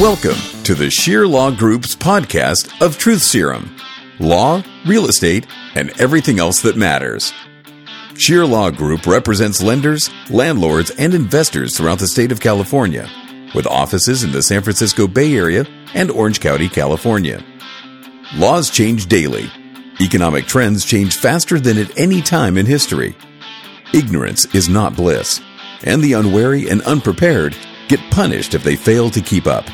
Welcome to the Scheer Law Group's podcast of Truth Serum law, real estate, and everything else that matters. Scheer Law Group represents lenders, landlords, and investors throughout the state of California, with offices in the San Francisco Bay Area and Orange County, California. Laws change daily. Economic trends change faster than at any time in history. Ignorance is not bliss, and the unwary and unprepared get punished if they fail to keep up.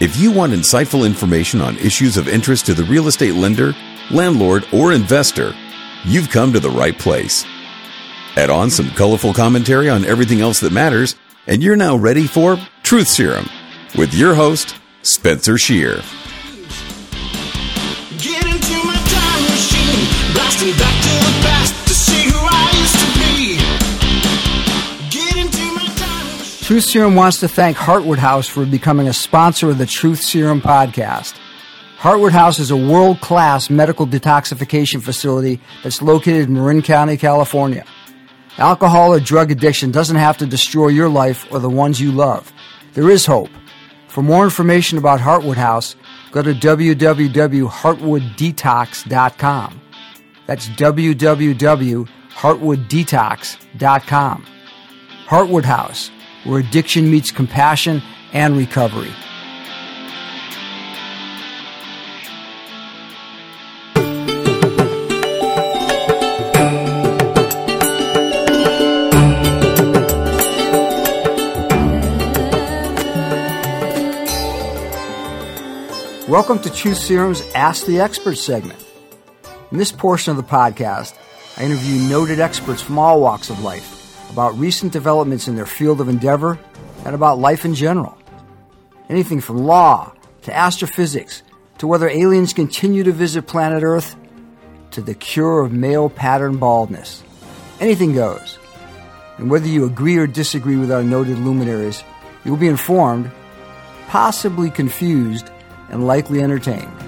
If you want insightful information on issues of interest to the real estate lender, landlord, or investor, you've come to the right place. Add on some colorful commentary on everything else that matters, and you're now ready for Truth Serum with your host, Spencer Scheer. Truth Serum wants to thank Hartwood House for becoming a sponsor of the Truth Serum podcast. Hartwood House is a world class medical detoxification facility that's located in Marin County, California. Alcohol or drug addiction doesn't have to destroy your life or the ones you love. There is hope. For more information about Hartwood House, go to www.heartwooddetox.com. That's www.heartwooddetox.com. Hartwood House, where addiction meets compassion and recovery. Welcome to Truth Serum's Ask the Expert segment. In this portion of the podcast, I interview noted experts from all walks of life about recent developments in their field of endeavor and about life in general. Anything from law to astrophysics to whether aliens continue to visit planet Earth to the cure of male pattern baldness. Anything goes. And whether you agree or disagree with our noted luminaries, you will be informed, possibly confused, and likely entertained.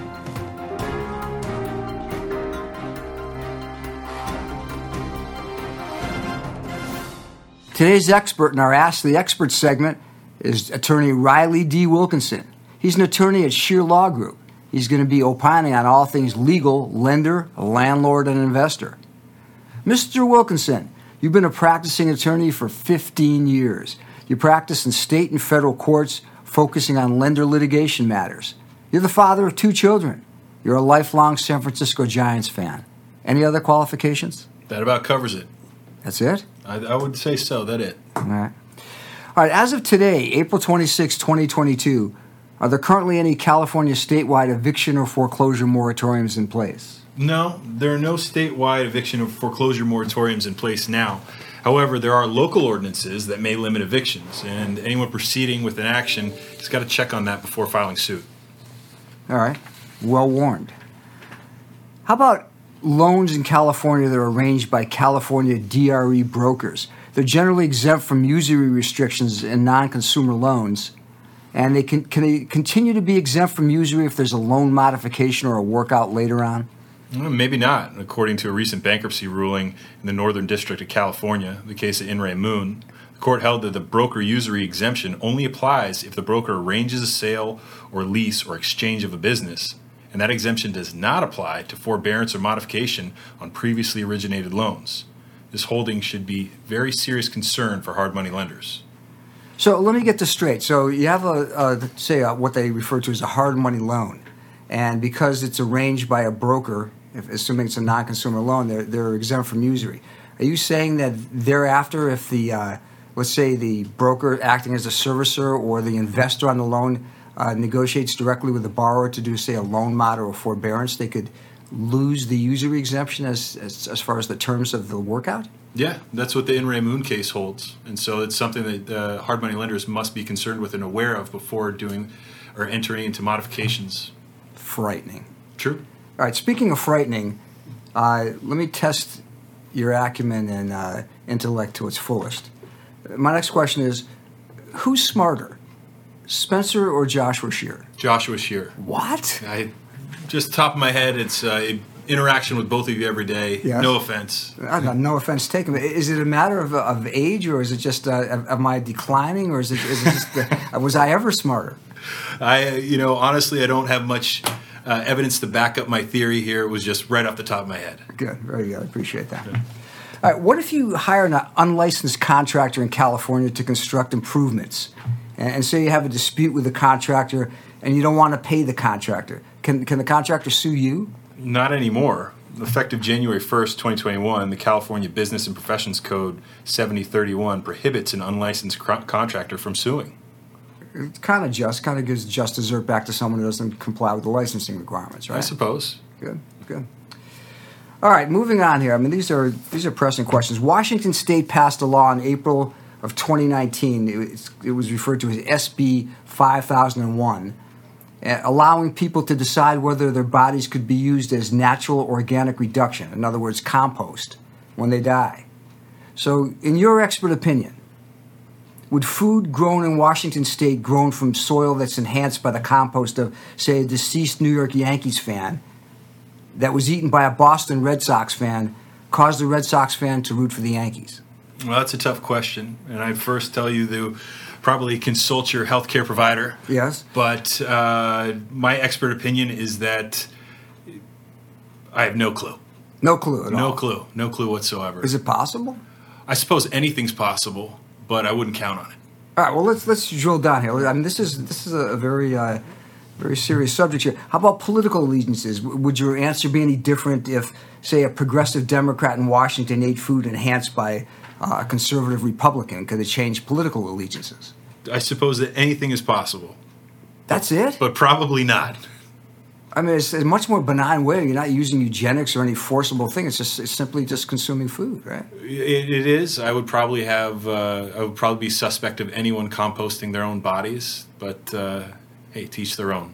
Today's expert in our Ask the Expert segment is attorney Riley D. Wilkinson. He's an attorney at Scheer Law Group. He's going to be opining on all things legal, lender, landlord, and investor. Mr. Wilkinson, you've been a practicing attorney for 15 years. You practice in state and federal courts, focusing on lender litigation matters. You're the father of two children. You're a lifelong San Francisco Giants fan. Any other qualifications? That about covers it. That's it? I, I would say so. That it. All right. All right, as of today, April 26, 2022, are there currently any California statewide eviction or foreclosure moratoriums in place? No, there are no statewide eviction or foreclosure moratoriums in place now. However, there are local ordinances that may limit evictions, and anyone proceeding with an action has got to check on that before filing suit. All right, well warned. How about loans in California that are arranged by California DRE brokers? They're generally exempt from usury restrictions in non consumer loans, and they can, can they continue to be exempt from usury if there's a loan modification or a workout later on? Well, maybe not. According to a recent bankruptcy ruling in the Northern District of California, the case of In Re Moon, the court held that the broker usury exemption only applies if the broker arranges a sale or lease or exchange of a business, and that exemption does not apply to forbearance or modification on previously originated loans. This holding should be very serious concern for hard money lenders. So let me get this straight. So you have a, say a, what they refer to as a hard money loan, and because it's arranged by a broker, if, assuming it's a non-consumer loan, they're they're exempt from usury. Are you saying that thereafter, if the uh, let's say the broker acting as a servicer or the investor on the loan uh, negotiates directly with the borrower to do say a loan mod or a forbearance, they could lose the usury exemption as, as as far as the terms of the workout? Yeah, that's what the In Re Moon case holds, and so it's something that uh, hard money lenders must be concerned with and aware of before doing or entering into modifications. Frightening. True. All right. Speaking of frightening, uh, let me test your acumen and uh, intellect to its fullest. My next question is: Who's smarter, Spencer or Joshua Scheer? Joshua Scheer. What? I just top of my head, it's uh, interaction with both of you every day. Yes. No offense. I got no offense taken, but is it a matter of, of age, or is it just uh, am I declining, or is it, is it just uh, was I ever smarter? I, you know, honestly, I don't have much uh, evidence to back up my theory here. It was just right off the top of my head. Good, very good. I appreciate that. All right, what if you hire an unlicensed contractor in California to construct improvements, and, and say you have a dispute with the contractor and you don't want to pay the contractor? Can can the contractor sue you? Not anymore. Effective January 1st, 2021, the California Business and Professions Code 7031 prohibits an unlicensed cr- contractor from suing. It's kind of just, kind of gives just dessert back to someone who doesn't comply with the licensing requirements, right? I suppose. Good, good. All right, moving on here. I mean, these are these are pressing questions. Washington State passed a law in April of 2019. It was, referred to as SB 5001, uh, allowing people to decide whether their bodies could be used as natural organic reduction, in other words, compost, when they die. So, in your expert opinion, would food grown in Washington state, grown from soil that's enhanced by the compost of, say, a deceased New York Yankees fan, that was eaten by a Boston Red Sox fan, cause the Red Sox fan to root for the Yankees? Well, that's a tough question. And I'd first tell you to probably consult your healthcare provider. Yes. But uh, my expert opinion is that I have no clue. No clue at all. No all. clue. No clue whatsoever. Is it possible? I suppose anything's possible, but I wouldn't count on it. All right. Well, let's let's drill down here. I mean, this is this is a very uh, very serious subject here. How about political allegiances? Would your answer be any different if, say, a progressive Democrat in Washington ate food enhanced by uh, a conservative Republican? Could it change political allegiances? I suppose that anything is possible, That's it. but probably not. I mean, it's a much more benign way. You're not using eugenics or any forcible thing. It's just it's simply just consuming food, right? It, it is. I would probably have. Uh, I would probably be suspect of anyone composting their own bodies, but uh, hey, teach their own.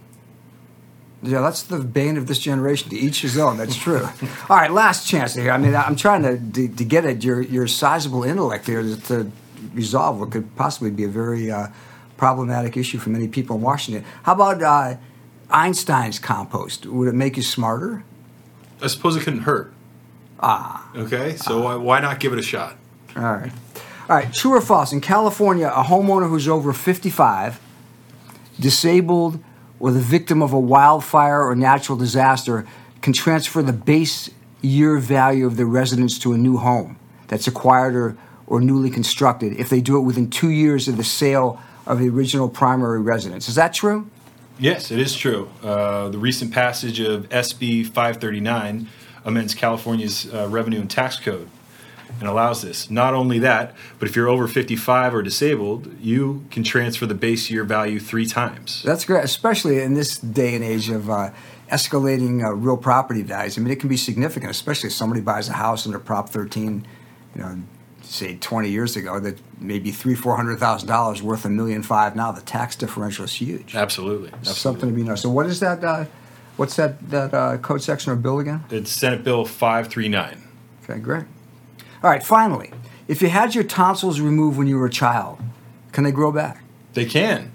Yeah, that's the bane of this generation. To each his own. That's true. All right, last chance here. I mean, I'm trying to to, to get at your your sizable intellect here to, to resolve what could possibly be a very uh, problematic issue for many people in Washington. How about uh, Einstein's compost? Would it make you smarter? I suppose it couldn't hurt. Ah. Okay, so why, why not give it a shot? All right. All right. True or false? In California, a homeowner who's over 55, disabled, or the victim of a wildfire or natural disaster can transfer the base year value of their residence to a new home that's acquired or, or newly constructed if they do it within two years of the sale of the original primary residence. Is that true? Yes, it is true. Uh, the recent passage of SB 539 amends California's uh, revenue and tax code and allows this. Not only that, but if you're over 55 or disabled, you can transfer the base year value three times. That's great, especially in this day and age of uh, escalating uh, real property values. I mean, it can be significant, especially if somebody buys a house under Prop 13, you know, say 20 years ago, that maybe three, four hundred thousand dollars worth a million five now. The tax differential is huge. Absolutely. Absolutely. Something to be noticed. So, what is that? Uh, what's that? That uh, code section or bill again? It's Senate Bill 539. Okay, great. All right. Finally, if you had your tonsils removed when you were a child, can they grow back? They can.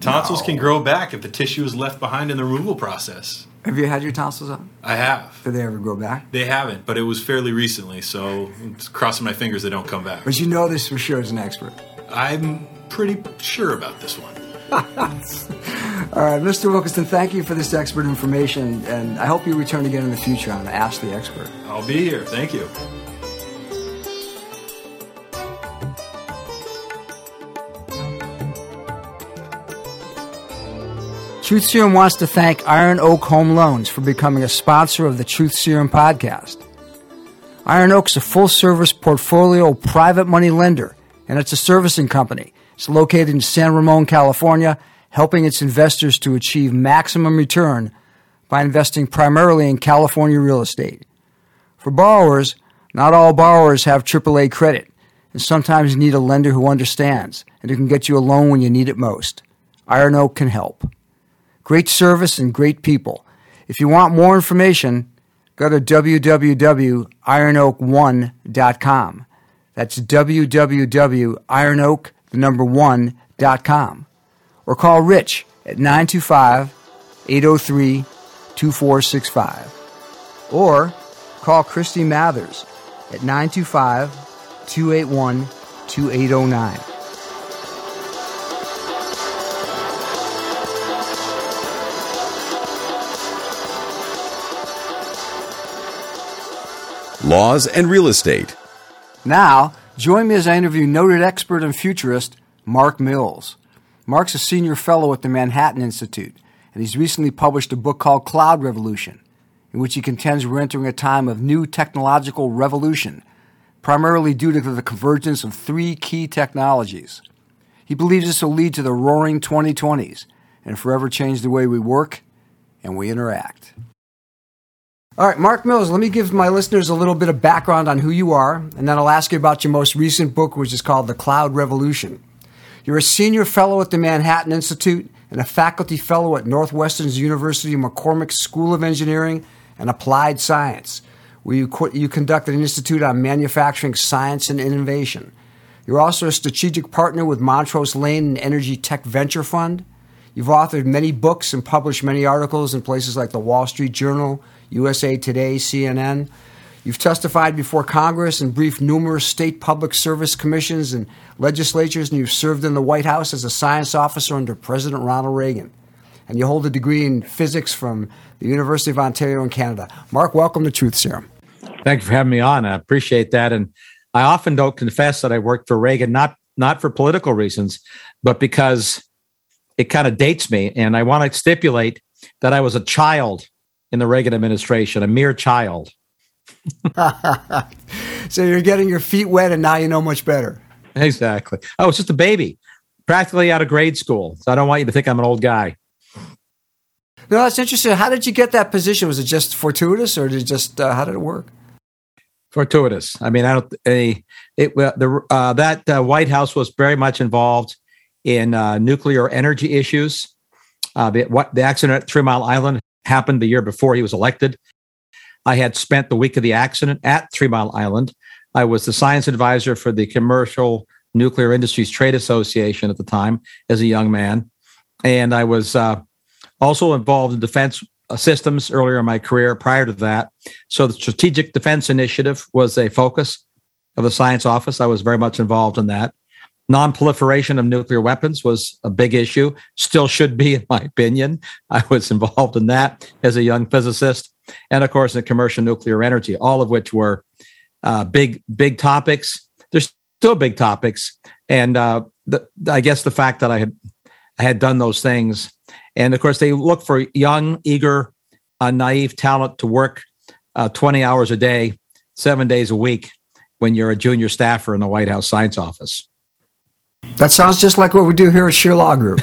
Tonsils No. can grow back if the tissue is left behind in the removal process. Have you had your tonsils on? I have. Did they ever grow back? They haven't, but it was fairly recently, so it's crossing my fingers they don't come back. But you know this for sure as an expert. I'm pretty sure about this one. All right, Mr. Wilkinson, thank you for this expert information, and I hope you return again in the future on Ask the Expert. I'll be here. Thank you. Truth Serum wants to thank Iron Oak Home Loans for becoming a sponsor of the Truth Serum podcast. Iron Oak's a full service portfolio private money lender, and it's a servicing company. It's located in San Ramon, California, helping its investors to achieve maximum return by investing primarily in California real estate. For borrowers, not all borrowers have AAA credit, and sometimes you need a lender who understands and who can get you a loan when you need it most. Iron Oak can help. Great service and great people. If you want more information, go to www.ironoak1.com. That's www.ironoak, the number one, dot com. Or call Rich at 925 803 2465. or call Christy Mathers at 925 281 2809. Laws and real estate. Now, join me as I interview noted expert and futurist Mark Mills. Mark's a senior fellow at the Manhattan Institute, and he's recently published a book called Cloud Revolution, in which he contends we're entering a time of new technological revolution, primarily due to the convergence of three key technologies. He believes this will lead to the roaring 2020s and forever change the way we work and we interact. All right, Mark Mills, let me give my listeners a little bit of background on who you are, and then I'll ask you about your most recent book, which is called The Cloud Revolution. You're a senior fellow at the Manhattan Institute and a faculty fellow at Northwestern's University McCormick School of Engineering and Applied Science, where you, co- you conduct an institute on manufacturing science and innovation. You're also a strategic partner with Montrose Lane and Energy Tech Venture Fund. You've authored many books and published many articles in places like the Wall Street Journal, USA Today, CNN. You've testified before Congress and briefed numerous state public service commissions and legislatures, and you've served in the White House as a science officer under President Ronald Reagan. And you hold a degree in physics from the University of Ontario in Canada. Mark, welcome to Truth Serum. Thank you for having me on. I appreciate that. And I often don't confess that I worked for Reagan, not not for political reasons, but because it kind of dates me. And I want to stipulate that I was a child in the Reagan administration, a mere child. so you're getting your feet wet and now you know much better. Exactly. Oh, it's just a baby, practically out of grade school. So I don't want you to think I'm an old guy. No, that's interesting. How did you get that position? Was it just fortuitous or did it just, uh, how did it work? Fortuitous. I mean, I don't, a, it, the, uh, that uh, White House was very much involved in uh, nuclear energy issues. Uh, the, what, the accident at Three Mile Island happened the year before he was elected. I had spent the week of the accident at Three Mile Island. I was the science advisor for the Commercial Nuclear Industries Trade Association at the time as a young man. And I was uh, also involved in defense systems earlier in my career prior to that. So the Strategic Defense Initiative was a focus of the science office. I was very much involved in that. Non-proliferation of nuclear weapons was a big issue, still should be, in my opinion. I was involved in that as a young physicist, and of course, in commercial nuclear energy, all of which were uh, big, big topics. They're still big topics, and uh, the, I guess the fact that I had I had done those things, and of course, they look for young, eager, uh, naive talent to work uh, 20 hours a day, seven days a week when you're a junior staffer in the White House Science Office. That sounds just like what we do here at Scheer Law Group.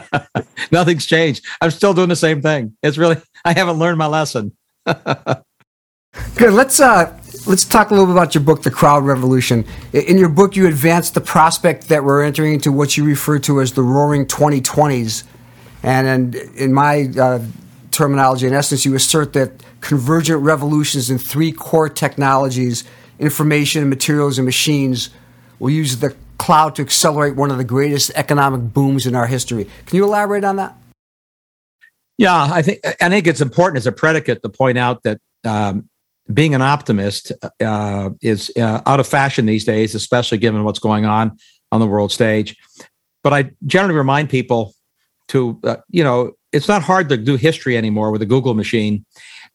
Nothing's changed. I'm still doing the same thing. It's really I haven't learned my lesson. Good. Let's uh, let's talk a little bit about your book, The Cloud Revolution. In your book, you advance the prospect that we're entering into what you refer to as the Roaring 2020s, and, and in my uh, terminology, in essence, you assert that convergent revolutions in three core technologies: information, materials, and machines will use the cloud to accelerate one of the greatest economic booms in our history. Can you elaborate on that? Yeah, I think I think it's important as a predicate to point out that um, being an optimist uh, is uh, out of fashion these days, especially given what's going on on the world stage. But I generally remind people to, uh, you know, it's not hard to do history anymore with a Google machine,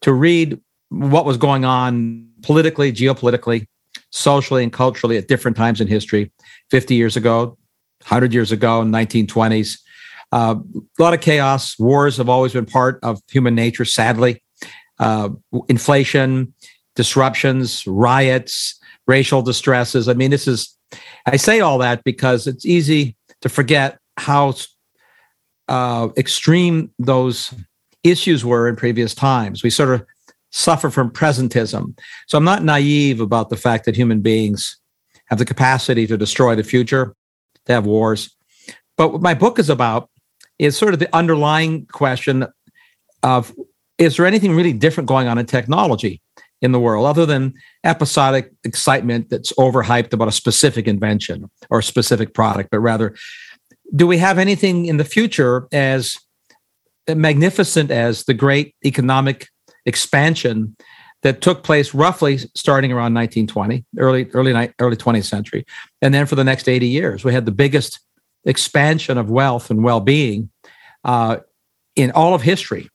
to read what was going on politically, geopolitically, socially, and culturally at different times in history 50 years ago, 100 years ago, 1920s. Uh, a lot of chaos. Wars have always been part of human nature, sadly. Uh, inflation, disruptions, riots, racial distresses. I mean, this is, I say all that because it's easy to forget how uh, extreme those issues were in previous times. We sort of suffer from presentism. So I'm not naive about the fact that human beings have the capacity to destroy the future, to have wars. But what my book is about is sort of the underlying question of is there anything really different going on in technology in the world other than episodic excitement that's overhyped about a specific invention or a specific product, but rather, do we have anything in the future as magnificent as the great economic expansion that took place roughly starting around 1920, early early early 20th century, and then for the next 80 years, we had the biggest expansion of wealth and well-being uh, in all of history,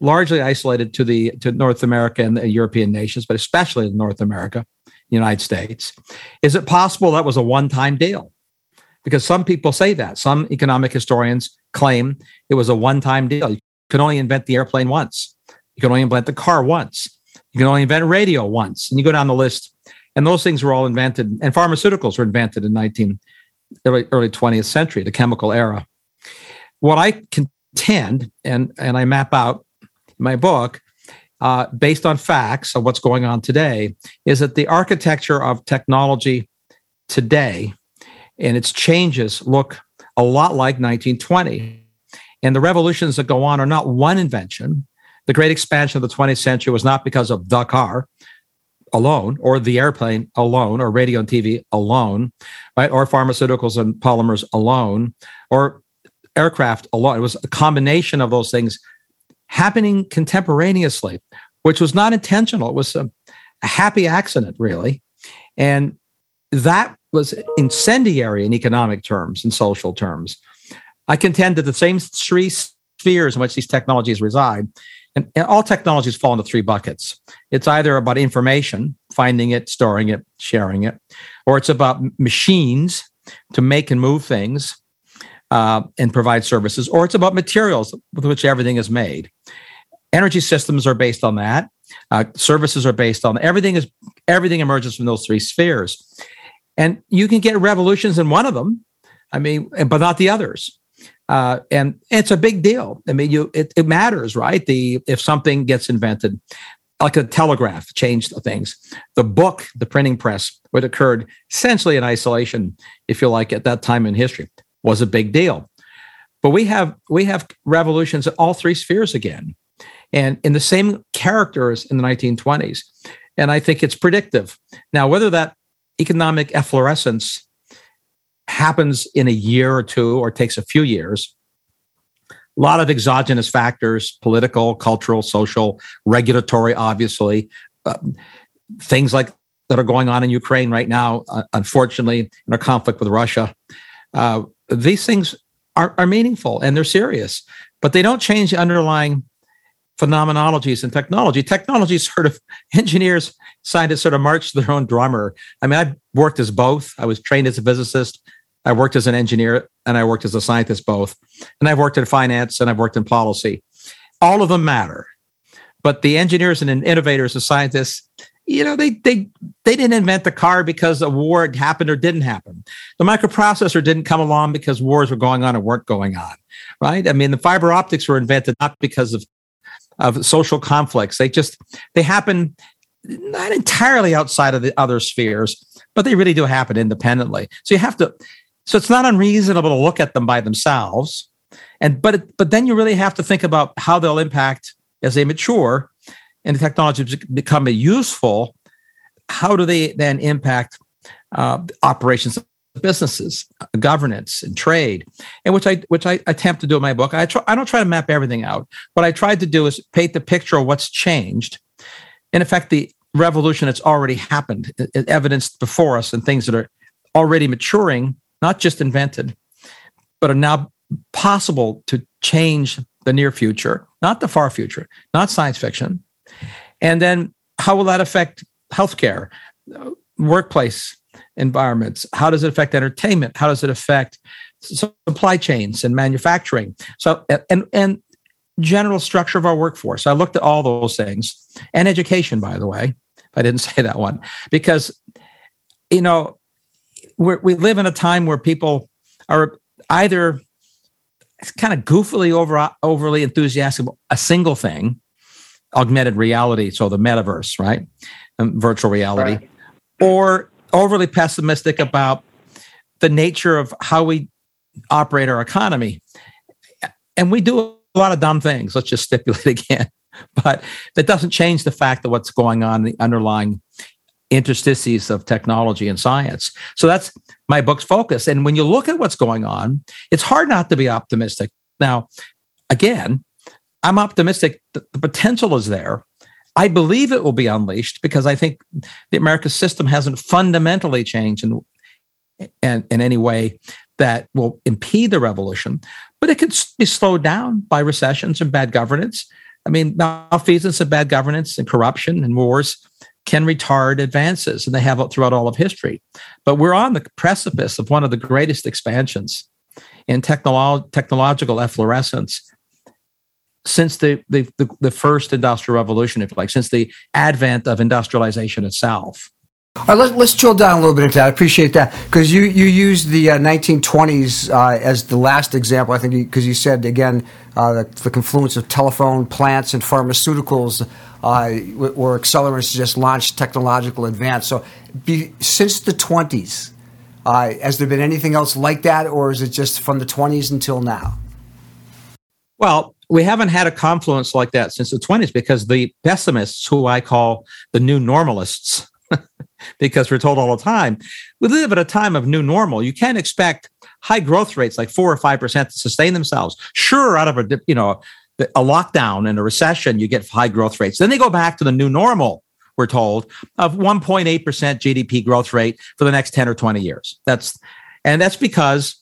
largely isolated to the to North America and the European nations, but especially in North America, United States. Is it possible that was a one-time deal? Because some people say that. Some economic historians claim it was a one-time deal. You can only invent the airplane once. You can only invent the car once. You can only invent radio once. And you go down the list, and those things were all invented, and pharmaceuticals were invented in 19 early, early 20th century, the chemical era. What I contend, and, and I map out in my book, uh, based on facts of what's going on today, is that the architecture of technology today and its changes look a lot like 1920. And the revolutions that go on are not one invention. The great expansion of the 20th century was not because of the car alone, or the airplane alone, or radio and TV alone, right? Or pharmaceuticals and polymers alone, or aircraft alone. It was a combination of those things happening contemporaneously, which was not intentional. It was a, a happy accident, really. And that was incendiary in economic terms and social terms. I contend that the same three spheres in which these technologies reside and, all technologies fall into three buckets. It's either about information, finding it, storing it, sharing it, or it's about machines to make and move things uh, and provide services, or it's about materials with which everything is made. Energy systems are based on that. Uh, services are based on everything. Is everything emerges from those three spheres, and you can get revolutions in one of them. I mean, but not the others. Uh, and it's a big deal. I mean, you it, it matters, right? The if something gets invented, like a telegraph changed things. The book, the printing press, what occurred essentially in isolation, if you like, at that time in history, was a big deal. But we have we have revolutions in all three spheres again, and in the same characters in the 1920s. And I think it's predictive. Now, whether that economic efflorescence happens in a year or two or takes a few years. A lot of exogenous factors political, cultural, social, regulatory, obviously. Uh, things like that are going on in Ukraine right now, uh, unfortunately, in a conflict with Russia. Uh, these things are, are meaningful and they're serious, but they don't change the underlying phenomenologies and technology. Technology sort of engineers, scientists sort of march to their own drummer. I mean, I've worked as both. I was trained as a physicist. I worked as an engineer and I worked as a scientist both. And I've worked in finance and I've worked in policy. All of them matter. But the engineers and innovators and scientists, you know, they they they didn't invent the car because a war happened or didn't happen. The microprocessor didn't come along because wars were going on or weren't going on. Right? I mean, the fiber optics were invented not because of of social conflicts. They just they happen not entirely outside of the other spheres, but they really do happen independently. So you have to so it's not unreasonable to look at them by themselves. And but but then you really have to think about how they'll impact as they mature and the technology become useful. How do they then impact uh, operations businesses, governance, and trade, and which I which I attempt to do in my book. I try, I don't try to map everything out. What I tried to do is paint the picture of what's changed. In effect, the revolution that's already happened, evidenced before us, and things that are already maturing not just invented, but are now possible to change the near future, not the far future, not science fiction. And then how will that affect healthcare, workplace environments? How does it affect entertainment? How does it affect supply chains and manufacturing? So, and, and general structure of our workforce. I looked at all those things and education, by the way. I didn't say that one because, you know, we we live in a time where people are either kind of goofily over overly enthusiastic about a single thing, augmented reality, so the metaverse, right, and virtual reality, right. or overly pessimistic about the nature of how we operate our economy. And we do a lot of dumb things. Let's just stipulate again. But that doesn't change the fact that what's going on, the underlying interstices of technology and science. So that's my book's focus. And when you look at what's going on, it's hard not to be optimistic. Now, again, I'm optimistic the potential is there. I believe it will be unleashed because I think the American system hasn't fundamentally changed in, in, in any way that will impede the revolution, but it could be slowed down by recessions and bad governance. I mean, malfeasance and bad governance and corruption and wars can retard advances, and they have throughout all of history. But we're on the precipice of one of the greatest expansions in technolo- technological efflorescence since the, the, the, the, first industrial revolution, if you like, since the advent of industrialization itself. All right, let, let's drill down a little bit into that. I appreciate that because you, you used the uh, 1920s uh, as the last example, I think, because you, you, said, again, uh, the, the, confluence of telephone plants and pharmaceuticals were accelerants just launch technological advance. So, be, since the 20s, uh, has there been anything else like that, or is it just from the 20s until now? Well, we haven't had a confluence like that since the 20s because the pessimists, who I call the new normalists, because we're told all the time, we live at a time of new normal. You can't expect high growth rates like four or five percent to sustain themselves. Sure, out of a you know a lockdown and a recession, you get high growth rates. Then they go back to the new normal. We're told of 1.8 percent GDP growth rate for the next 10 or 20 years. That's and that's because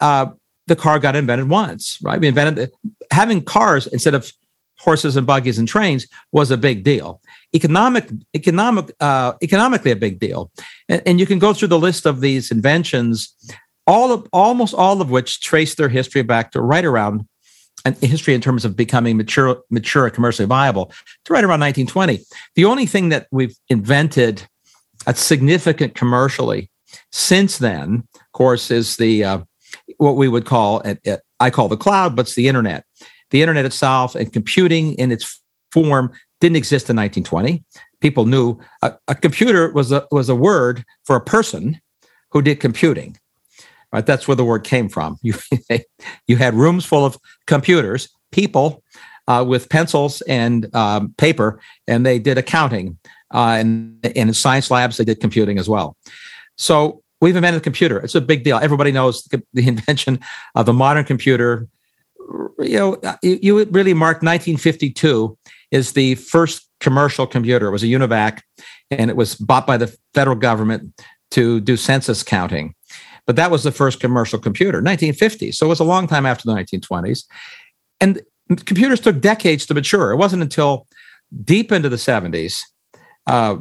uh, the car got invented once, right? We invented having cars instead of horses and buggies and trains was a big deal. Economic, economic, uh, economically a big deal. And, and, you can go through the list of these inventions, all of almost all of which trace their history back to right around history in terms of becoming mature, mature, commercially viable to right around 1920. The only thing that we've invented that's significant commercially since then, of course, is the uh, what we would call, uh, uh, I call the cloud, but it's the internet. The internet itself and computing in its form didn't exist in 1920. People knew a, a computer was a, was a word for a person who did computing. Right, that's where the word came from. You you had rooms full of computers, people uh, with pencils and um, paper, and they did accounting. Uh, and, and in science labs, they did computing as well. So we've invented a computer. It's a big deal. Everybody knows the, invention of the modern computer. You know, you, you really mark 1952 is the first commercial computer. It was a UNIVAC, and it was bought by the federal government to do census counting. But that was the first commercial computer, 1950. So it was a long time after the 1920s. And computers took decades to mature. It wasn't until deep into the 70s, uh,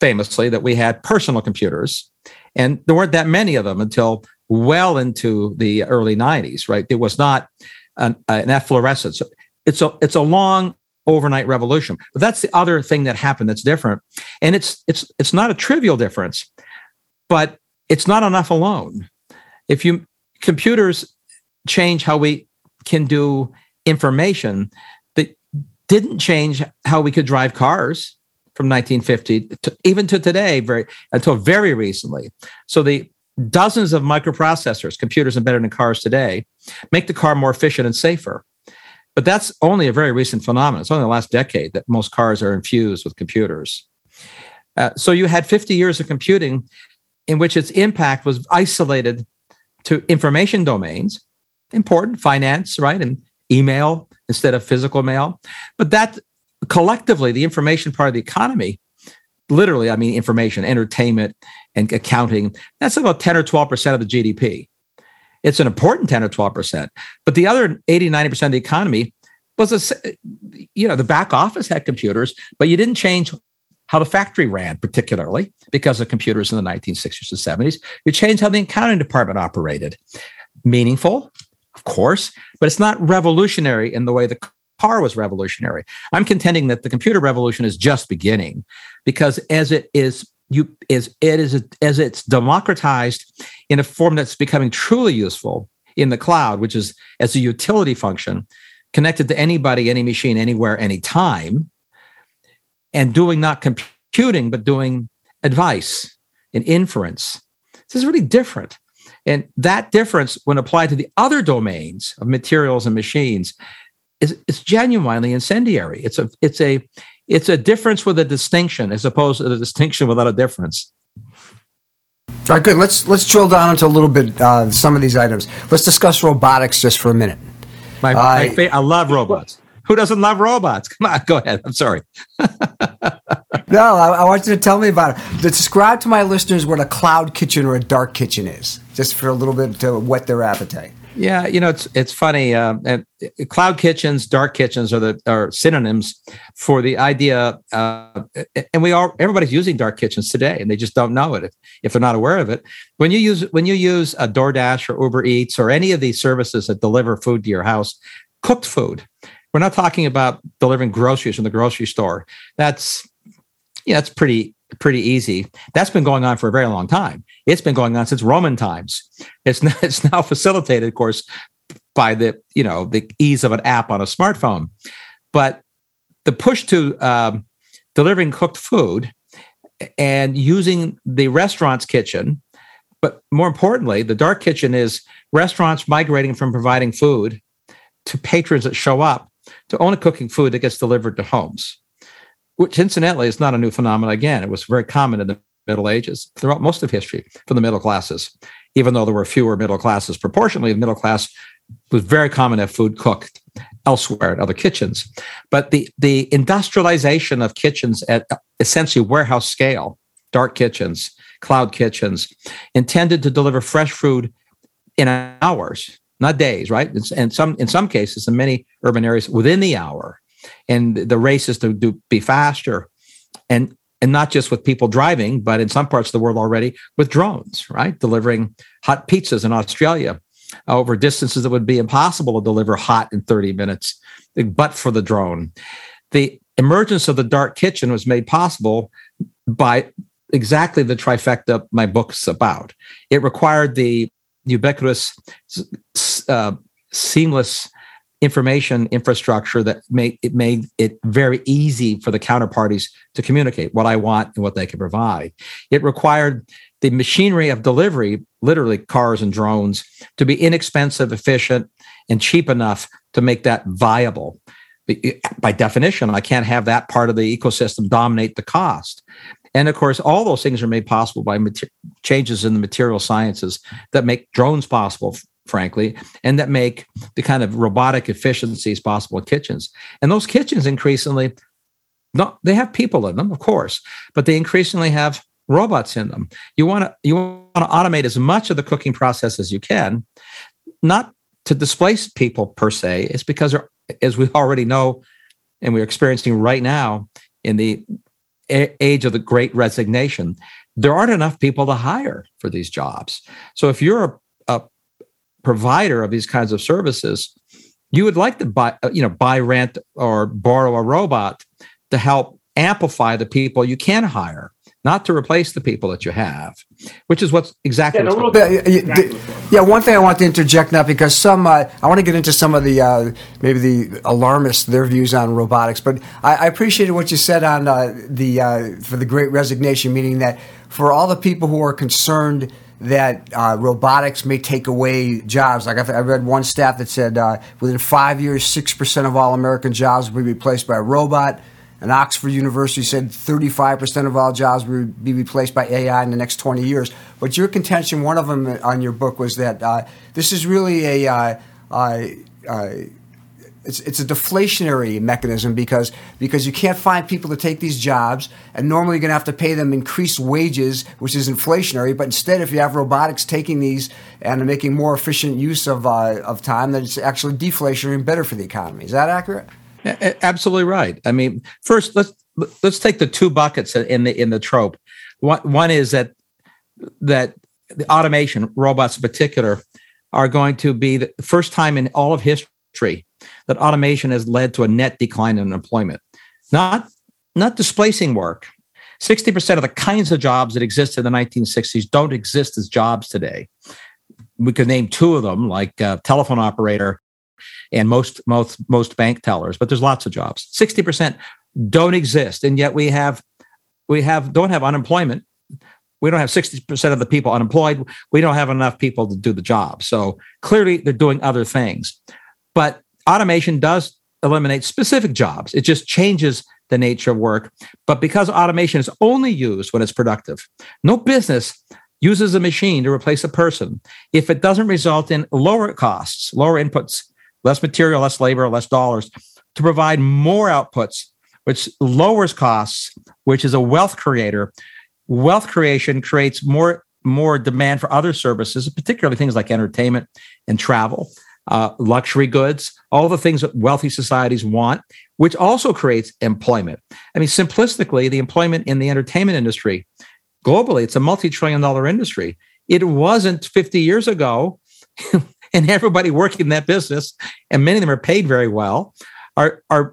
famously, that we had personal computers and there weren't that many of them until well into the early 90s, right? It was not an, an efflorescence. It's a, it's a long overnight revolution. But that's the other thing that happened that's different. And it's, it's, it's not a trivial difference, but it's not enough alone. If you, computers change how we can do information that didn't change how we could drive cars from 1950 to even to today, very until very recently. So the dozens of microprocessors, computers embedded in cars today, make the car more efficient and safer. But that's only a very recent phenomenon. It's only the last decade that most cars are infused with computers. Uh, so you had 50 years of computing in which its impact was isolated to information domains, important finance, right, and email instead of physical mail. But that collectively, the information part of the economy, literally, I mean, information, entertainment, and accounting, that's about 10 or 12% of the GDP. It's an important 10 or 12%. But the other 80, 90% of the economy was, a, you know, the back office had computers, but you didn't change how the factory ran, particularly because of computers in the 1960s and 70s. You changed how the accounting department operated. Meaningful, of course, but it's not revolutionary in the way the car was revolutionary. I'm contending that the computer revolution is just beginning because as it is you is it is as it's democratized in a form that's becoming truly useful in the cloud, which is as a utility function connected to anybody, any machine, anywhere, anytime, and doing not computing, but doing advice and inference. This is really different. And that difference, when applied to the other domains of materials and machines, is, is genuinely incendiary. It's a it's a it's a difference with a distinction as opposed to a distinction without a difference. All right, good. Let's let's drill down into a little bit uh, some of these items. Let's discuss robotics just for a minute. My, uh, my fa- I love robots. Who doesn't love robots? Come on, go ahead. I'm sorry. No, I, I want you to tell me about it. Describe to my listeners what a cloud kitchen or a dark kitchen is, just for a little bit to whet their appetite. Yeah, you know it's it's funny. Uh, and cloud kitchens, dark kitchens are the are synonyms for the idea. Uh, and we are everybody's using dark kitchens today, and they just don't know it if, if they're not aware of it. When you use when you use a DoorDash or Uber Eats or any of these services that deliver food to your house, cooked food. We're not talking about delivering groceries from the grocery store. That's yeah, that's pretty pretty easy. That's been going on for a very long time. It's been going on since Roman times. It's now, it's now facilitated, of course, by the you know the ease of an app on a smartphone. But the push to um, delivering cooked food and using the restaurant's kitchen, but more importantly, the dark kitchen is restaurants migrating from providing food to patrons that show up to only cooking food that gets delivered to homes which incidentally is not a new phenomenon. Again, it was very common in the Middle Ages throughout most of history for the middle classes, even though there were fewer middle classes proportionally. The middle class was very common to have food cooked elsewhere at other kitchens. But the, the industrialization of kitchens at essentially warehouse scale, dark kitchens, cloud kitchens, intended to deliver fresh food in hours, not days, right? And some in some cases, in many urban areas, within the hour. And the race is to do, be faster and and not just with people driving but in some parts of the world already with drones right? Delivering hot pizzas in australia over distances that would be impossible to deliver hot in 30 minutes but for the drone. The emergence of the dark kitchen was made possible by exactly the trifecta my book's about. It required the ubiquitous uh, seamless information infrastructure that made it made it very easy for the counterparties to communicate what I want and what they can provide. It required the machinery of delivery, literally cars and drones, to be inexpensive, efficient, and cheap enough to make that viable. By definition, I can't have that part of the ecosystem dominate the cost. And of course, all those things are made possible by mater- changes in the material sciences that make drones possible, frankly, and that make the kind of robotic efficiencies possible in kitchens. And those kitchens increasingly, not they have people in them, of course, but they increasingly have robots in them. You want to you want to automate as much of the cooking process as you can, not to displace people per se. It's because, as we already know, and we're experiencing right now in the age of the Great Resignation, there aren't enough people to hire for these jobs. So if you're a provider of these kinds of services, you would like to buy, uh, you know, buy, rent, or borrow a robot to help amplify the people you can hire, not to replace the people that you have, which is what's exactly. Yeah, what's yeah, yeah, yeah, one thing I want to interject now because some uh, I want to get into some of the uh, maybe the alarmists their views on robotics, but I, I appreciated what you said on uh, the uh, for the Great Resignation, meaning that for all the people who are concerned that uh, robotics may take away jobs. Like I've read one stat that said uh, within five years, six percent of all American jobs will be replaced by a robot. And Oxford University said 35% of all jobs will be replaced by AI in the next 20 years. But your contention, one of them on your book, was that uh, this is really a uh, uh, uh, it's, it's a deflationary mechanism because because you can't find people to take these jobs, and normally you're going to have to pay them increased wages, which is inflationary. But instead, if you have robotics taking these and making more efficient use of uh, of time, then it's actually deflationary and better for the economy. Is that accurate? Absolutely right. I mean, first let's let's take the two buckets in the in the trope. One one is that that the automation robots in particular are going to be the first time in all of history that automation has led to a net decline in employment, not, not displacing work. 60% of the kinds of jobs that existed in the 1960s don't exist as jobs today. We could name two of them, like uh, telephone operator and most most most bank tellers, but there's lots of jobs. 60% don't exist, and yet we have we have don't have unemployment. We don't have 60% of the people unemployed. We don't have enough people to do the job. So clearly they're doing other things. But automation does eliminate specific jobs. It just changes the nature of work. But because automation is only used when it's productive, no business uses a machine to replace a person if it doesn't result in lower costs, lower inputs, less material, less labor, less dollars. to provide more outputs, which lowers costs, which is a wealth creator. Wealth creation creates more more demand for other services, particularly things like entertainment and travel, uh, luxury goods, all the things that wealthy societies want, which also creates employment. I mean, simplistically, the employment in the entertainment industry globally, it's a multi trillion dollar industry. It wasn't 50 years ago. and everybody working in that business, and many of them are paid very well, are, are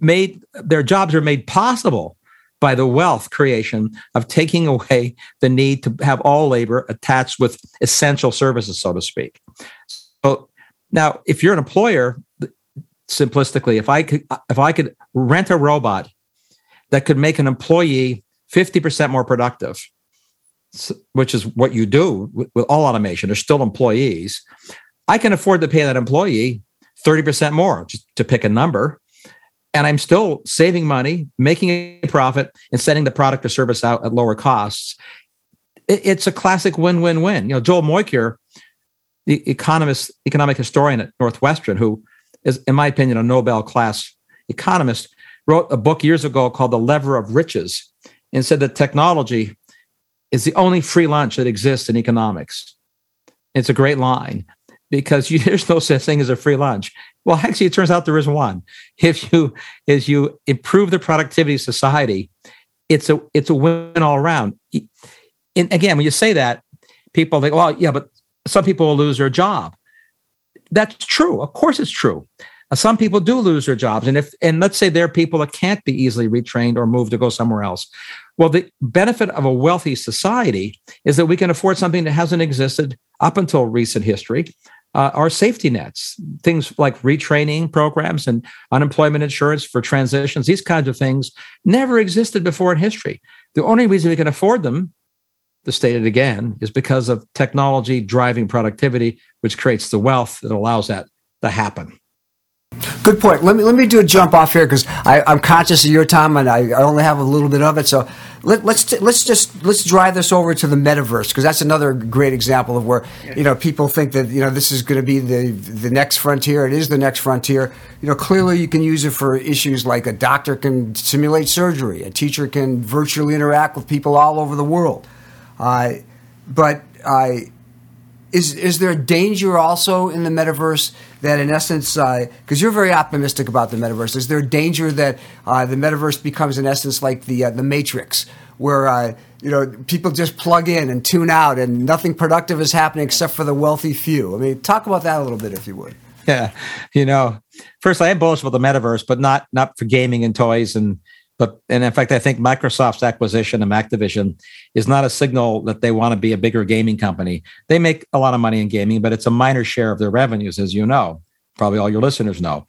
made, their jobs are made possible by the wealth creation of taking away the need to have all labor attached with essential services, so to speak. So now, if you're an employer, simplistically, if I could if I could rent a robot that could make an employee 50% more productive, which is what you do with, with all automation, they're still employees. I can afford to pay that employee 30% more, just to pick a number. And I'm still saving money, making a profit, and sending the product or service out at lower costs. It's a classic win-win-win. You know, Joel Mokyr, the economist, economic historian at Northwestern, who is, in my opinion, a Nobel class economist, wrote a book years ago called The Lever of Riches and said that technology is the only free lunch that exists in economics. It's a great line because you, there's no such thing as a free lunch. Well, actually, it turns out there is one. If you as you improve the productivity of society, it's a it's a win all around. And again, when you say that, people think, well, yeah, but some people will lose their job. That's true. Of course, it's true. Uh, some people do lose their jobs, and if and let's say there are people that can't be easily retrained or moved to go somewhere else. Well, the benefit of a wealthy society is that we can afford something that hasn't existed up until recent history. Uh, safety nets, things like retraining programs and unemployment insurance for transitions. These kinds of things never existed before in history. The only reason we can afford them to state it again, is because of technology driving productivity, which creates the wealth that allows that to happen. Good point. Let me let me do a jump off here because I'm conscious of your time and I, I only have a little bit of it. So let, let's t- let's just let's drive this over to the metaverse because that's another great example of where you know people think that you know this is going to be the the next frontier. It is the next frontier. You know, clearly you can use it for issues like a doctor can simulate surgery, a teacher can virtually interact with people all over the world. Uh, but uh, is is there a danger also in the metaverse that, in essence, because you're very optimistic about the metaverse, is there a danger that uh, the metaverse becomes, in essence, like the uh, the Matrix, where uh, you know people just plug in and tune out, and nothing productive is happening except for the wealthy few? I mean, talk about that a little bit, if you would. Yeah, you know, first I am bullish about the metaverse, but not not for gaming and toys and but and in fact, I think Microsoft's acquisition of Activision is not a signal that they want to be a bigger gaming company. They make a lot of money in gaming, but it's a minor share of their revenues, as you know. Probably all your listeners know.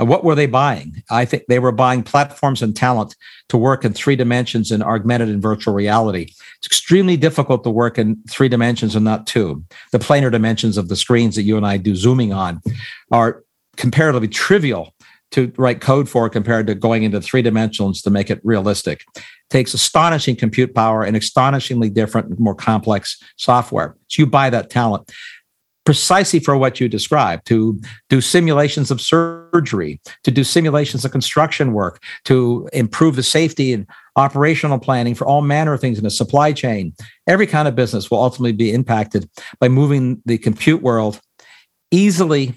Uh, what were they buying? I think they were buying platforms and talent to work in three dimensions in augmented and virtual reality. It's extremely difficult to work in three dimensions and not two. The planar dimensions of the screens that you and I do zooming on are comparatively trivial to write code for compared to going into three dimensions to make it realistic. It takes astonishing compute power and astonishingly different, more complex software. So you buy that talent precisely for what you described to do simulations of surgery, to do simulations of construction work, to improve the safety and operational planning for all manner of things in a supply chain. Every kind of business will ultimately be impacted by moving the compute world easily,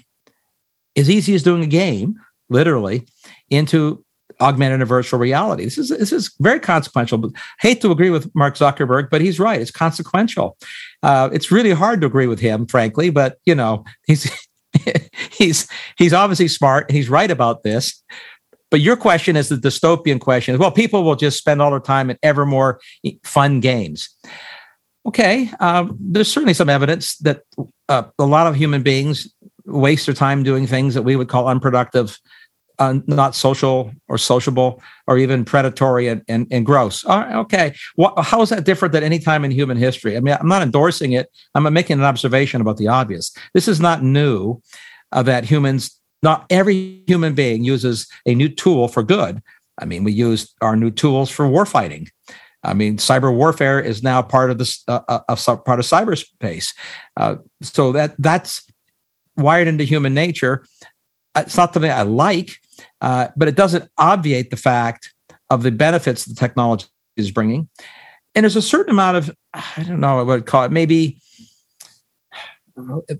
as easy as doing a game literally, into augmented and virtual reality. This is this is very consequential. But hate to agree with Mark Zuckerberg, but he's right. It's consequential. Uh, it's really hard to agree with him, frankly. But you know, he's he's he's obviously smart. He's right about this. But your question is the dystopian question. Well, people will just spend all their time in ever more fun games. Okay, um, there's certainly some evidence that uh, a lot of human beings waste their time doing things that we would call unproductive uh, not social or sociable or even predatory and, and, and gross. okay. What, how is that different than any time in human history? I mean, I'm not endorsing it. I'm making an observation about the obvious. This is not new uh, that humans, not every human being uses a new tool for good. I mean, we use our new tools for warfighting. I mean, cyber warfare is now part of this, uh, uh, part of cyberspace. Uh, so that that's wired into human nature. It's not something I like, uh, but it doesn't obviate the fact of the benefits the technology is bringing. And there's a certain amount of, I don't know, what I would call it, maybe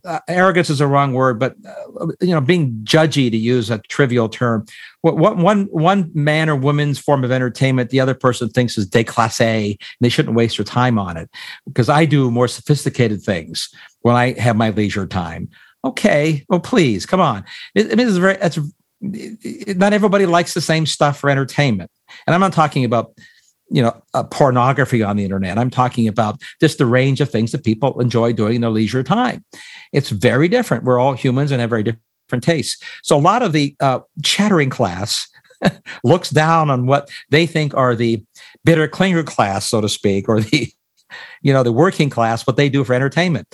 uh, arrogance is a wrong word, but uh, you know, being judgy to use a trivial term. What, what one one man or woman's form of entertainment, the other person thinks is déclassé. And they shouldn't waste their time on it because I do more sophisticated things when I have my leisure time. Okay, well, please come on. It, I mean, it's very. It's not everybody likes the same stuff for entertainment, and I'm not talking about you know uh, pornography on the internet. I'm talking about just the range of things that people enjoy doing in their leisure time. It's very different. We're all humans and have very different tastes. So a lot of the uh, chattering class looks down on what they think are the bitter clinger class so to speak or the you know the working class what they do for entertainment.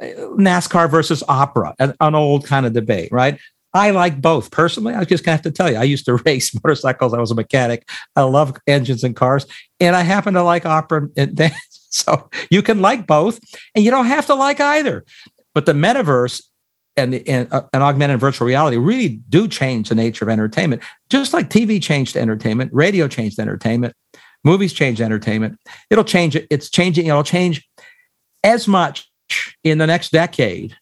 Nascar versus opera an, an old kind of debate right I like both personally. I just have to tell you, I used to race motorcycles. I was a mechanic. I love engines and cars, and I happen to like opera and dance. So you can like both, and you don't have to like either. But the metaverse and, and, uh, and augmented virtual reality really do change the nature of entertainment, just like TV changed entertainment, radio changed entertainment, movies changed entertainment. It'll change. It's changing. It'll change as much in the next decade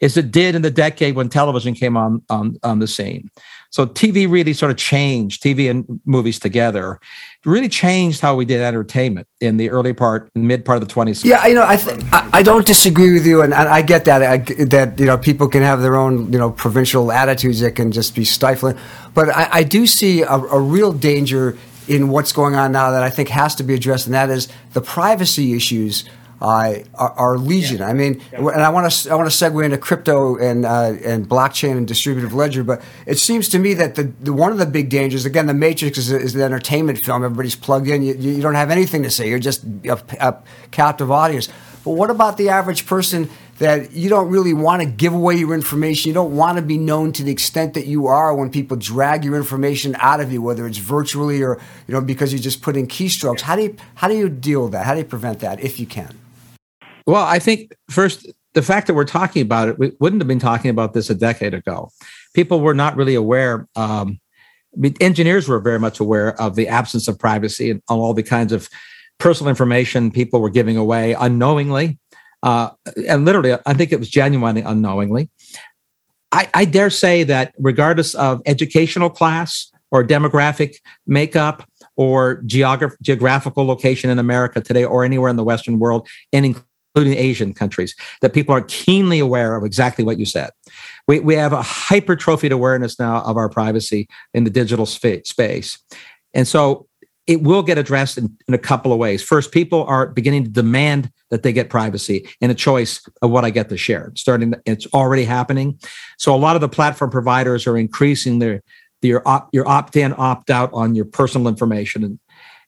as it did in the decade when television came on, on, on the scene. So TV really sort of changed TV and movies together. Really changed how we did entertainment in the early part, mid part of the 20th. Yeah, you know, I th- I, don't disagree with you, and, and I get that I, that you know people can have their own you know provincial attitudes that can just be stifling, but I, I do see a, a real danger in what's going on now that I think has to be addressed, and that is the privacy issues uh, are, are, legion. Yeah. I mean, yeah. and I want to I want to segue into crypto and uh, and blockchain and distributive ledger, but it seems to me that the, the one of the big dangers, again, the Matrix is, is the entertainment film. Everybody's plugged in. You, you don't have anything to say. You're just a, a captive audience. But what about the average person that you don't really want to give away your information. You don't want to be known to the extent that you are when people drag your information out of you, whether it's virtually or you know because you just put in keystrokes. How do you how do you deal with that? How do you prevent that if you can? Well, I think first, the fact that we're talking about it, we wouldn't have been talking about this a decade ago. People were not really aware. Um, engineers were very much aware of the absence of privacy and all the kinds of personal information people were giving away unknowingly. Uh, and literally, I think it was genuinely unknowingly. I, I dare say that regardless of educational class or demographic makeup or geograph- geographical location in America today or anywhere in the Western world, and including Asian countries, that people are keenly aware of exactly what you said. We, we have a hypertrophied awareness now of our privacy in the digital space. And so it will get addressed in, in, a couple of ways. First, people are beginning to demand that they get privacy and a choice of what I get to share. Starting, it's already happening. So a lot of the platform providers are increasing their your op, your opt in, opt out on your personal information, and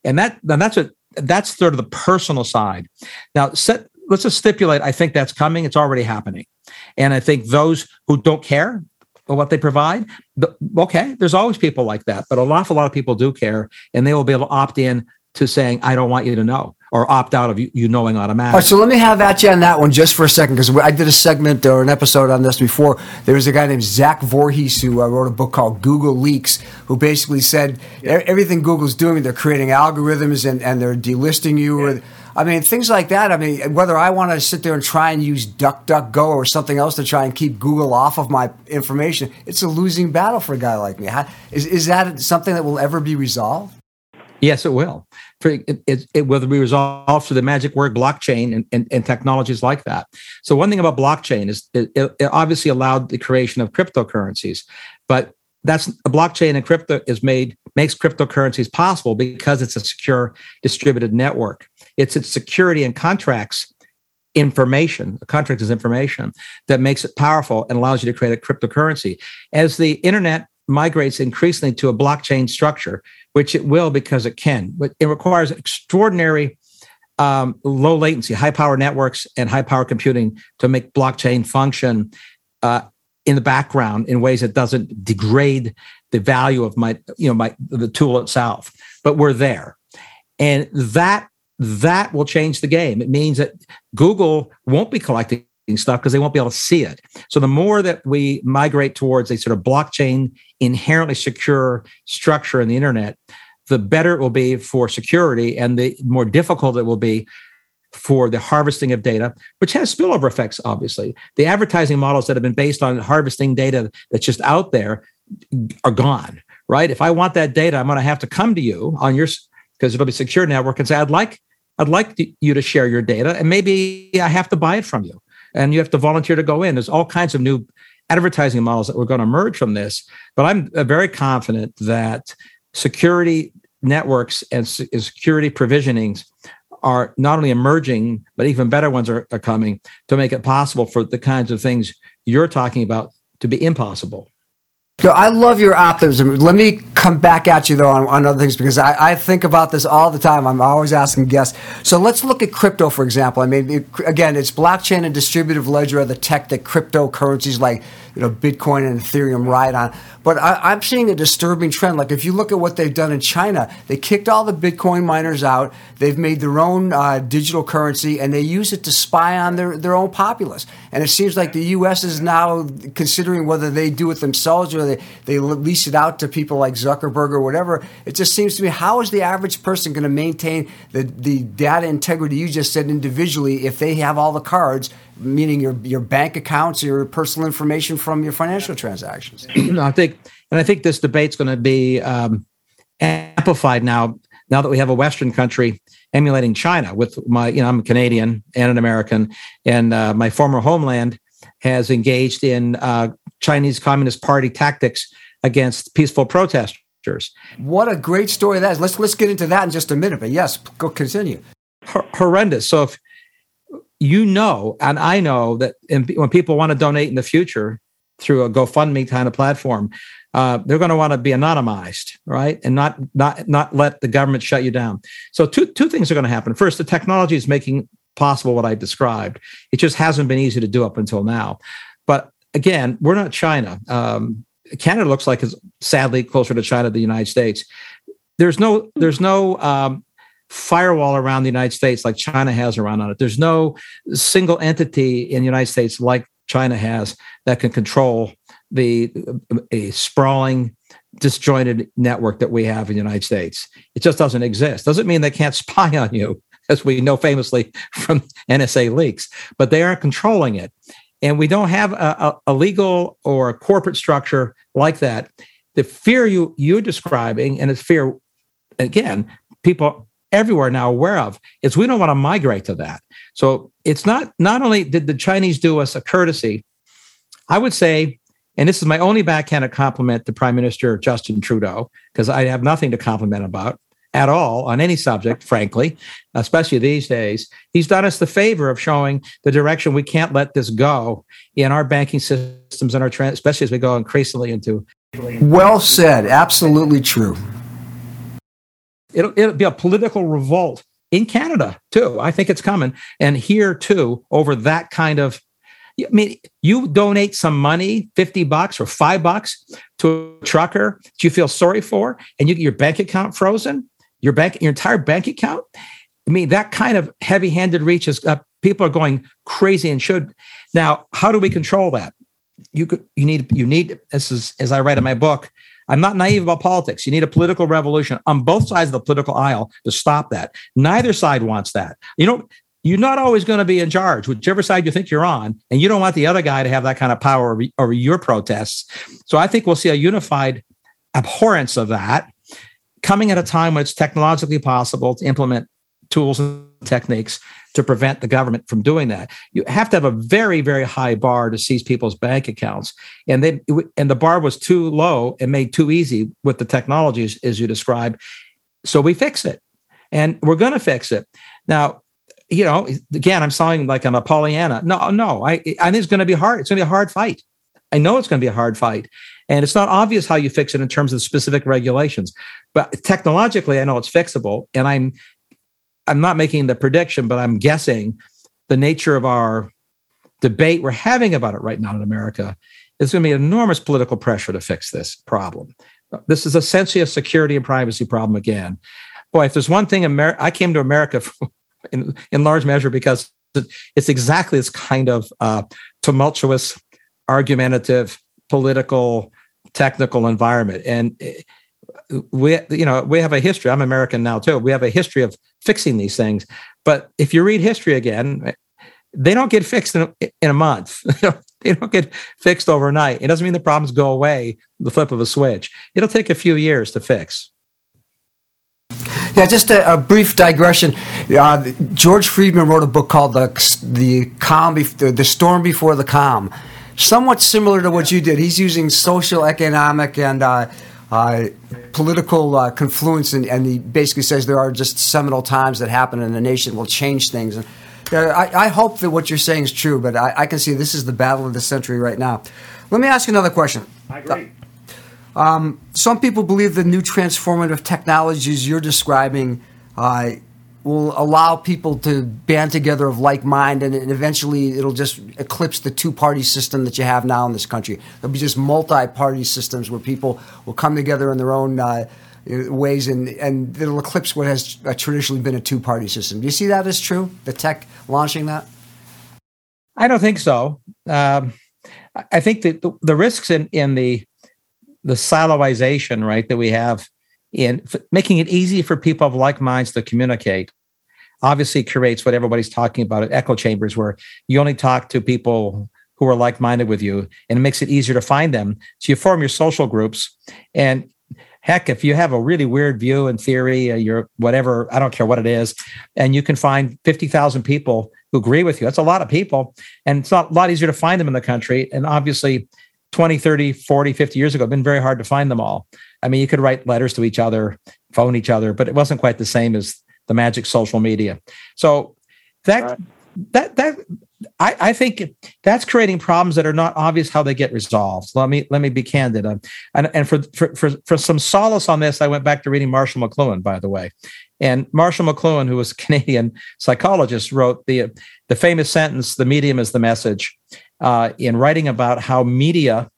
and that and that's what that's sort of the personal side. Now, set let's just stipulate I think that's coming. It's already happening. And I think those who don't care what they provide, okay, there's always people like that, but an awful lot of people do care and they will be able to opt in to saying, I don't want you to know or opt out of you, you knowing automatically. All right, so let me have at you on that one just for a second because I did a segment or an episode on this before. There was a guy named Zach Vorhies who uh, wrote a book called Google Leaks, who basically said yeah. everything Google's doing, they're creating algorithms and, and they're delisting you. Yeah. Or, I mean, things like that. I mean, whether I want to sit there and try and use DuckDuckGo or something else to try and keep Google off of my information, it's a losing battle for a guy like me. How, is, is that something that will ever be resolved? Yes, it will. It, it, it, will be resolved through the magic word blockchain and, and, and, technologies like that. So one thing about blockchain is it, it, obviously allowed the creation of cryptocurrencies, but that's a blockchain and crypto is made makes cryptocurrencies possible because it's a secure distributed network. It's its security and contracts information, contract is information that makes it powerful and allows you to create a cryptocurrency. As the internet migrates increasingly to a blockchain structure, which it will because it can, but it requires extraordinary um, low latency, high power networks, and high power computing to make blockchain function uh, in the background in ways that doesn't degrade the value of my, you know, my the tool itself. But we're there, and that that will change the game. It means that Google won't be collecting stuff because they won't be able to see it. So the more that we migrate towards a sort of blockchain inherently secure structure in the internet, the better it will be for security and the more difficult it will be for the harvesting of data, which has spillover effects, obviously. The advertising models that have been based on harvesting data that's just out there are gone, right? If I want that data, I'm going to have to come to you on your because it'll be secure network and say, I'd like I'd like you to share your data, and maybe I have to buy it from you, and you have to volunteer to go in. There's all kinds of new advertising models that were going to emerge from this, but I'm uh, very confident that security networks and security provisionings are not only emerging, but even better ones are, are coming to make it possible for the kinds of things you're talking about to be impossible. I love your optimism. Let me come back at you though on, on other things because I, I, think about this all the time. I'm always asking guests. So let's look at crypto, for example. I mean, it, again, it's blockchain and distributed ledger are the tech that cryptocurrencies like you know Bitcoin and Ethereum ride on. But I, am seeing a disturbing trend. Like if you look at what they've done in China, they kicked all the Bitcoin miners out. They've made their own uh, digital currency and they use it to spy on their, their own populace. And it seems like the U.S. is now considering whether they do it themselves or they, they lease it out to people like Zuckerberg or whatever. It just seems to me how is the average person going to maintain the, the data integrity you just said individually if they have all the cards meaning your your bank accounts, your personal information from your financial transactions. no, I think, and I think this debate's going to be um, amplified now. Now that we have a Western country emulating China, with my, you know, I'm a Canadian and an American, and uh, my former homeland has engaged in uh, Chinese Communist Party tactics against peaceful protesters. What a great story that is. Let's let's get into that in just a minute. But yes, go continue. H- horrendous. So if you know, and I know that when people want to donate in the future through a GoFundMe kind of platform, uh, they're going to want to be anonymized, right, and not not not let the government shut you down. So two two things are going to happen. First, the technology is making possible what I described. It just hasn't been easy to do up until now. But again, we're not China. Um, Canada looks like it's sadly closer to China than the United States. There's no there's no um, firewall around the United States like China has around on it. There's no single entity in the United States like China has that can control the a sprawling disjointed network that we have in the United States. It just doesn't exist. Doesn't mean they can't spy on you, as we know famously from NSA leaks, but they aren't controlling it. And we don't have a, a, legal or a corporate structure like that. The fear you you're describing, and it's fear again, people everywhere now aware of is we don't want to migrate to that. So it's not not only did the Chinese do us a courtesy, I would say, and this is my only backhanded compliment to Prime Minister Justin Trudeau, because I have nothing to compliment about at all on any subject, frankly, especially these days. He's done us the favor of showing the direction we can't let this go in our banking systems and our, trans, especially as we go increasingly into. Well said. Absolutely true. It'll, it'll be a political revolt in Canada too. I think it's coming. And here too, over that kind of I mean, you donate some money, 50 bucks or five bucks to a trucker that you feel sorry for, and you get your bank account frozen, your bank, your entire bank account. I mean, that kind of heavy handed reach is uh, people are going crazy and should. Now, how do we control that? You could, you need, you need, this is, as I write in my book, I'm not naive about politics. You need a political revolution on both sides of the political aisle to stop that. Neither side wants that. You know, you're not always going to be in charge, whichever side you think you're on, and you don't want the other guy to have that kind of power over, over your protests. So I think we'll see a unified abhorrence of that coming at a time when it's technologically possible to implement tools and techniques to prevent the government from doing that. You have to have a very, very high bar to seize people's bank accounts, and they and the bar was too low and made too easy with the technologies as you describe. So we fix it, and we're going to fix it now. You know, again, I'm sounding like I'm a Pollyanna. No, no, I, I think it's going to be hard. It's going to be a hard fight. I know it's going to be a hard fight. And it's not obvious how you fix it in terms of specific regulations. But technologically, I know it's fixable. And I'm I'm not making the prediction, but I'm guessing the nature of our debate we're having about it right now in America is going to be enormous political pressure to fix this problem. This is essentially a security and privacy problem again. Boy, if there's one thing Amer- I came to America in, in large measure because it's exactly this kind of uh, tumultuous, argumentative, political, technical environment. And uh, we, you know, we have a history. I'm American now too. We have a history of fixing these things. But if you read history again, they don't get fixed in a, in a month. they don't get fixed overnight. It doesn't mean the problems go away the flip of a switch. It'll take a few years to fix. Yeah, just a, a brief digression. Uh, George Friedman wrote a book called the the calm, Bef- the storm before the calm, somewhat similar to what you did. He's using social, economic, and uh, uh, political uh, confluence, and, and, he basically says there are just seminal times that happen in the nation will change things. And I, I, hope that what you're saying is true, but I, I, can see this is the battle of the century right now. Let me ask you another question. I agree. Um, some people believe the new transformative technologies you're describing uh, will allow people to band together of like mind, and, and eventually it'll just eclipse the two party system that you have now in this country. There'll be just multi party systems where people will come together in their own uh, ways, and, and it'll eclipse what has traditionally been a two party system. Do you see that as true? The tech launching that? I don't think so. Um, I think that the, the risks in, in the the siloization, right, that we have in f- making it easy for people of like minds to communicate obviously creates what everybody's talking about at echo chambers where you only talk to people who are like-minded with you and it makes it easier to find them. So you form your social groups and heck if you have a really weird view and theory uh, you're whatever i don't care what it is and you can find 50000 people who agree with you. That's a lot of people and it's a lot easier to find them in the country. And obviously 20, 30, 40, 50 years ago, been very hard to find them all. I mean, you could write letters to each other, phone each other, but it wasn't quite the same as the magic social media. So that right. that that I, I, think that's creating problems that are not obvious how they get resolved. Let me let me be candid. Um, and and for, for for for some solace on this, I went back to reading Marshall McLuhan, by the way. And Marshall McLuhan, who was a Canadian psychologist, wrote the the famous sentence, "The medium is the message." uh, in writing about how media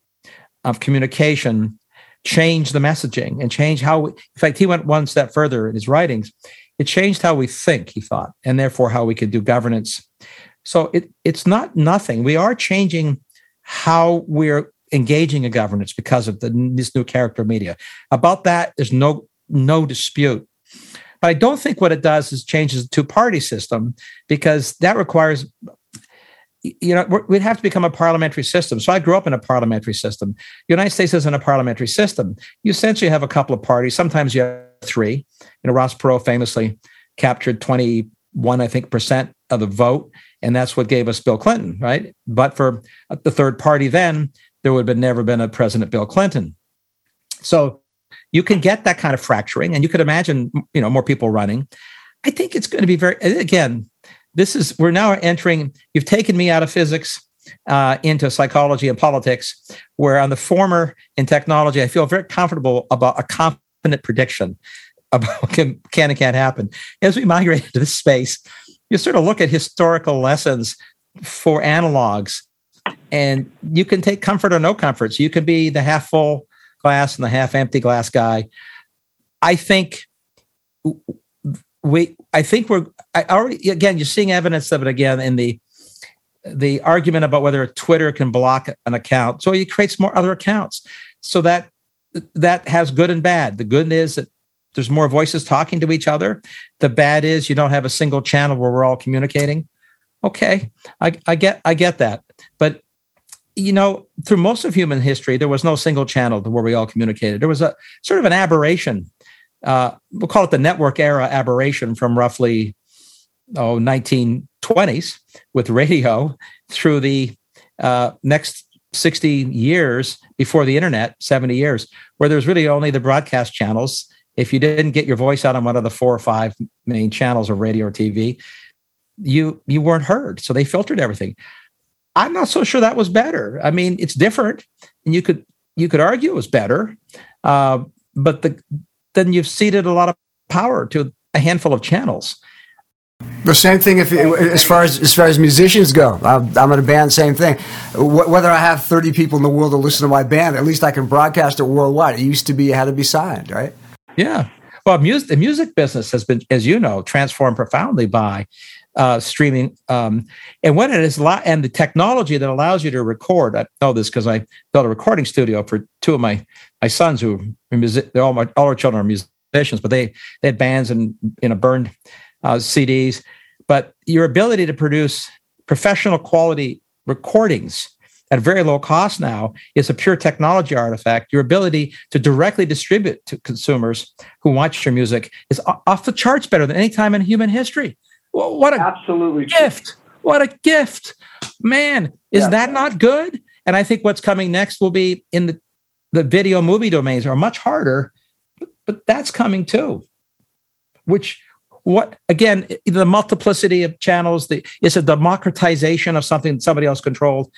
of communication changed the messaging and change how, we, in fact, he went one step further in his writings. It changed how we think, he thought, and therefore how we could do governance. So it, it's not nothing. We are changing how we're engaging in governance because of the, this new character media. About that, there's no no dispute. But I don't think what it does is changes the two party system because that requires you know, we'd have to become a parliamentary system. So I grew up in a parliamentary system. The United States isn't a parliamentary system. You essentially have a couple of parties. Sometimes you have three. You know, Ross Perot famously captured 21, I think, percent of the vote. And that's what gave us Bill Clinton, right? But for the third party then, there would have never been a President Bill Clinton. So you can get that kind of fracturing and you could imagine, you know, more people running. I think it's going to be very, again, this is we're now entering you've taken me out of physics uh, into psychology and politics where on the former in technology i feel very comfortable about a confident prediction about can, can and can't happen. As we migrate into this space you sort of look at historical lessons for analogs and you can take comfort or no comfort. So you can be the half full glass and the half empty glass guy. I think we I think we're I already again you're seeing evidence of it again in the the argument about whether Twitter can block an account. So it creates more other accounts. So that that has good and bad. The good is that there's more voices talking to each other. The bad is you don't have a single channel where we're all communicating. Okay, I, I get I get that, but you know, through most of human history, there was no single channel where we all communicated. There was a sort of an aberration uh, we'll call it the network era aberration from roughly oh 1920s with radio through the uh, next 60 years before the internet 70 years where there's really only the broadcast channels. If you didn't get your voice out on one of the four or five main channels of radio or tv you you weren't heard. So they filtered everything. I'm not so sure that was better. I mean it's different. And you could you could argue it was better. Uh, but the then you've ceded a lot of power to a handful of channels. The same thing if as far as as far as musicians go. I'm, I'm in a band, same thing. Whether I have 30 people in the world to listen to my band, at least I can broadcast it worldwide. It used to be it had to be signed, right? Yeah. Well, music, the music business has been, as you know, transformed profoundly by uh, streaming. Um, and when it is lo- and the technology that allows you to record, I know this because I built a recording studio for two of my my sons who are music. They're all my all our children are musicians, but they they had bands and you know burned uh, CDs. But your ability to produce professional quality recordings at very low cost now is a pure technology artifact. Your ability to directly distribute to consumers who watch your music is off the charts better than any time in human history. What a absolutely gift! What a gift, man! Is yeah. that not good? And I think what's coming next will be in the the video movie domains are much harder, but, but that's coming too. Which what again the multiplicity of channels the it's a democratization of something somebody else controlled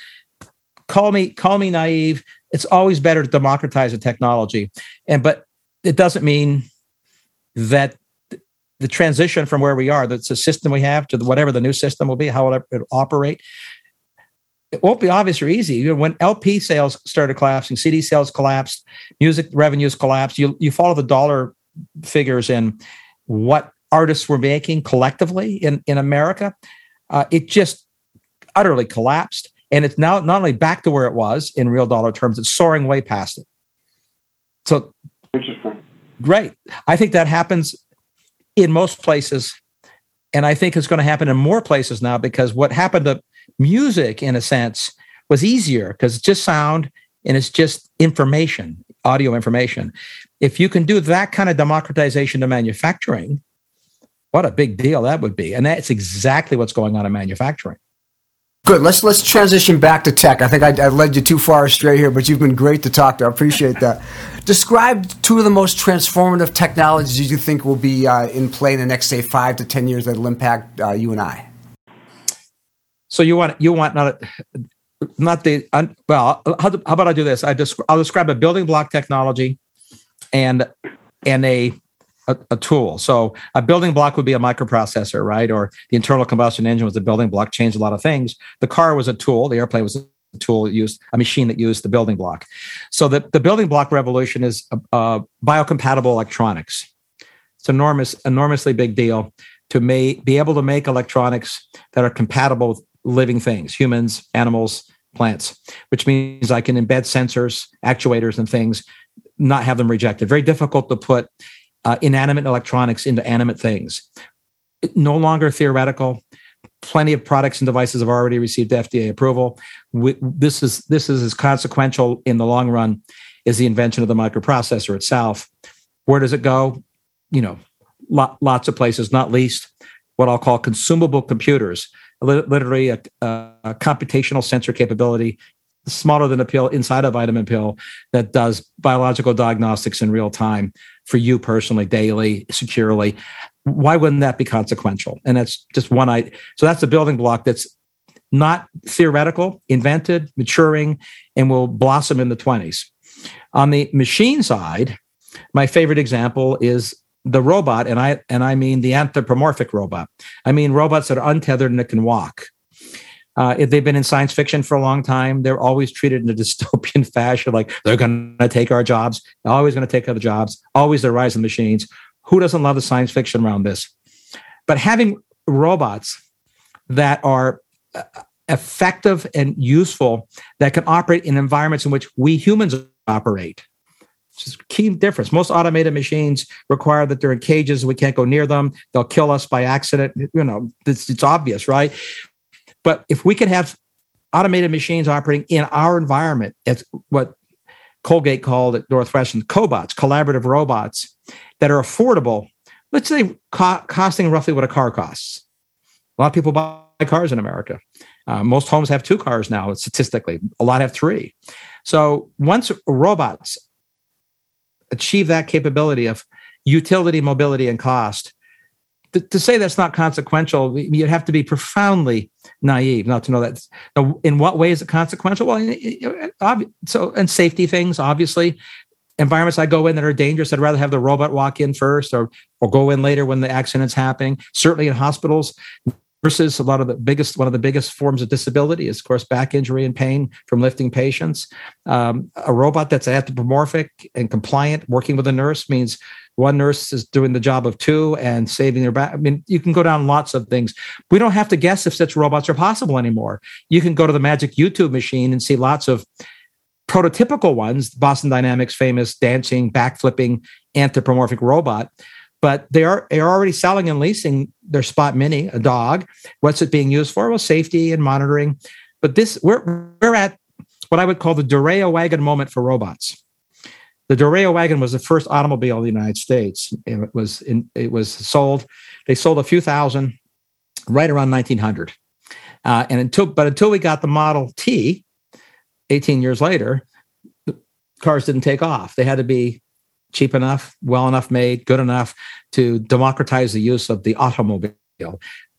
call me call me naive it's always better to democratize a technology and but it doesn't mean that the transition from where we are that's the system we have to whatever the new system will be how it will operate it won't be obvious or easy. When LP sales started collapsing, CD sales collapsed, music revenues collapsed. You you follow the dollar figures in what artists were making collectively in in America. Uh, it just utterly collapsed. And it's now not only back to where it was in real dollar terms, it's soaring way past it. So, interesting. great. I think that happens in most places. And I think it's going to happen in more places now because what happened to music, in a sense, was easier because it's just sound and it's just information, audio information. If you can do that kind of democratization to manufacturing, what a big deal that would be. And that's exactly what's going on in manufacturing. Good. Let's let's transition back to tech. I think I, I, led you too far astray here, but you've been great to talk to. I appreciate that. Describe two of the most transformative technologies you think will be uh, in play in the next, say, five to ten years that will impact uh, you and I. So you want you want not not the well. How, how about I do this? I just I'll describe a building block technology and and a a, a, tool. So a building block would be a microprocessor, right? Or the internal combustion engine was a building block, changed a lot of things. The car was a tool. The airplane was a tool used a machine that used the building block. So the, the building block revolution is uh, biocompatible electronics. It's enormous, enormously big deal to may, be able to make electronics that are compatible with living things, humans, animals, plants, which means I can embed sensors, actuators, and things, not have them rejected. Very difficult to put uh, inanimate electronics into animate things. No longer theoretical. Plenty of products and devices have already received FDA approval. We, this is this is as consequential in the long run as the invention of the microprocessor itself. Where does it go? You know, lots of places, not least what I'll call consumable computers, literally a, a, computational sensor capability smaller than a pill inside a vitamin pill that does biological diagnostics in real time for you personally, daily, securely. Why wouldn't that be consequential? And that's just one I so that's a building block that's not theoretical, invented, maturing, and will blossom in the 20s. On the machine side, my favorite example is the robot, and I and I mean the anthropomorphic robot. I mean robots that are untethered and that can walk. Uh, if they've been in science fiction for a long time. They're always treated in a dystopian fashion, like they're going to take our jobs, they're always going to take other jobs, always the rise of machines. Who doesn't love the science fiction around this? But having robots that are uh, effective and useful that can operate in environments in which we humans operate. Which is key difference. Most automated machines require that they're in cages. We can't go near them. They'll kill us by accident. You know, it's, it's obvious, right? But if we can have automated machines operating in our environment, it's what Colgate called at Northwestern cobots, collaborative robots that are affordable. Let's say co- costing roughly what a car costs. A lot of people buy cars in America. Uh, most homes have two cars now, statistically. A lot have three. So once robots achieve that capability of utility, mobility, and cost, to, say that's not consequential, you'd have to be profoundly naive not to know that. Now, in what way is it consequential? Well, so and safety things, obviously. Environments I go in that are dangerous, I'd rather have the robot walk in first or or go in later when the accident's happening. Certainly in hospitals, nurses, a lot of the biggest, one of the biggest forms of disability is, of course, back injury and pain from lifting patients. Um, a robot that's anthropomorphic and compliant, working with a nurse means one nurse is doing the job of two and saving their back. I mean, you can go down lots of things. We don't have to guess if such robots are possible anymore. You can go to the magic YouTube machine and see lots of prototypical ones, Boston Dynamics famous dancing, backflipping anthropomorphic robot but they are they are already selling and leasing their Spot Mini, a dog. What's it being used for? Well, safety and monitoring. But this we're we're at what I would call the Duryea wagon moment for robots. The Duryea wagon was the first automobile in the United States. It was in, it was sold. They sold a few thousand right around 1900. Uh, and until but until we got the Model T, 18 years later, cars didn't take off. They had to be cheap enough, well enough made, good enough to democratize the use of the automobile.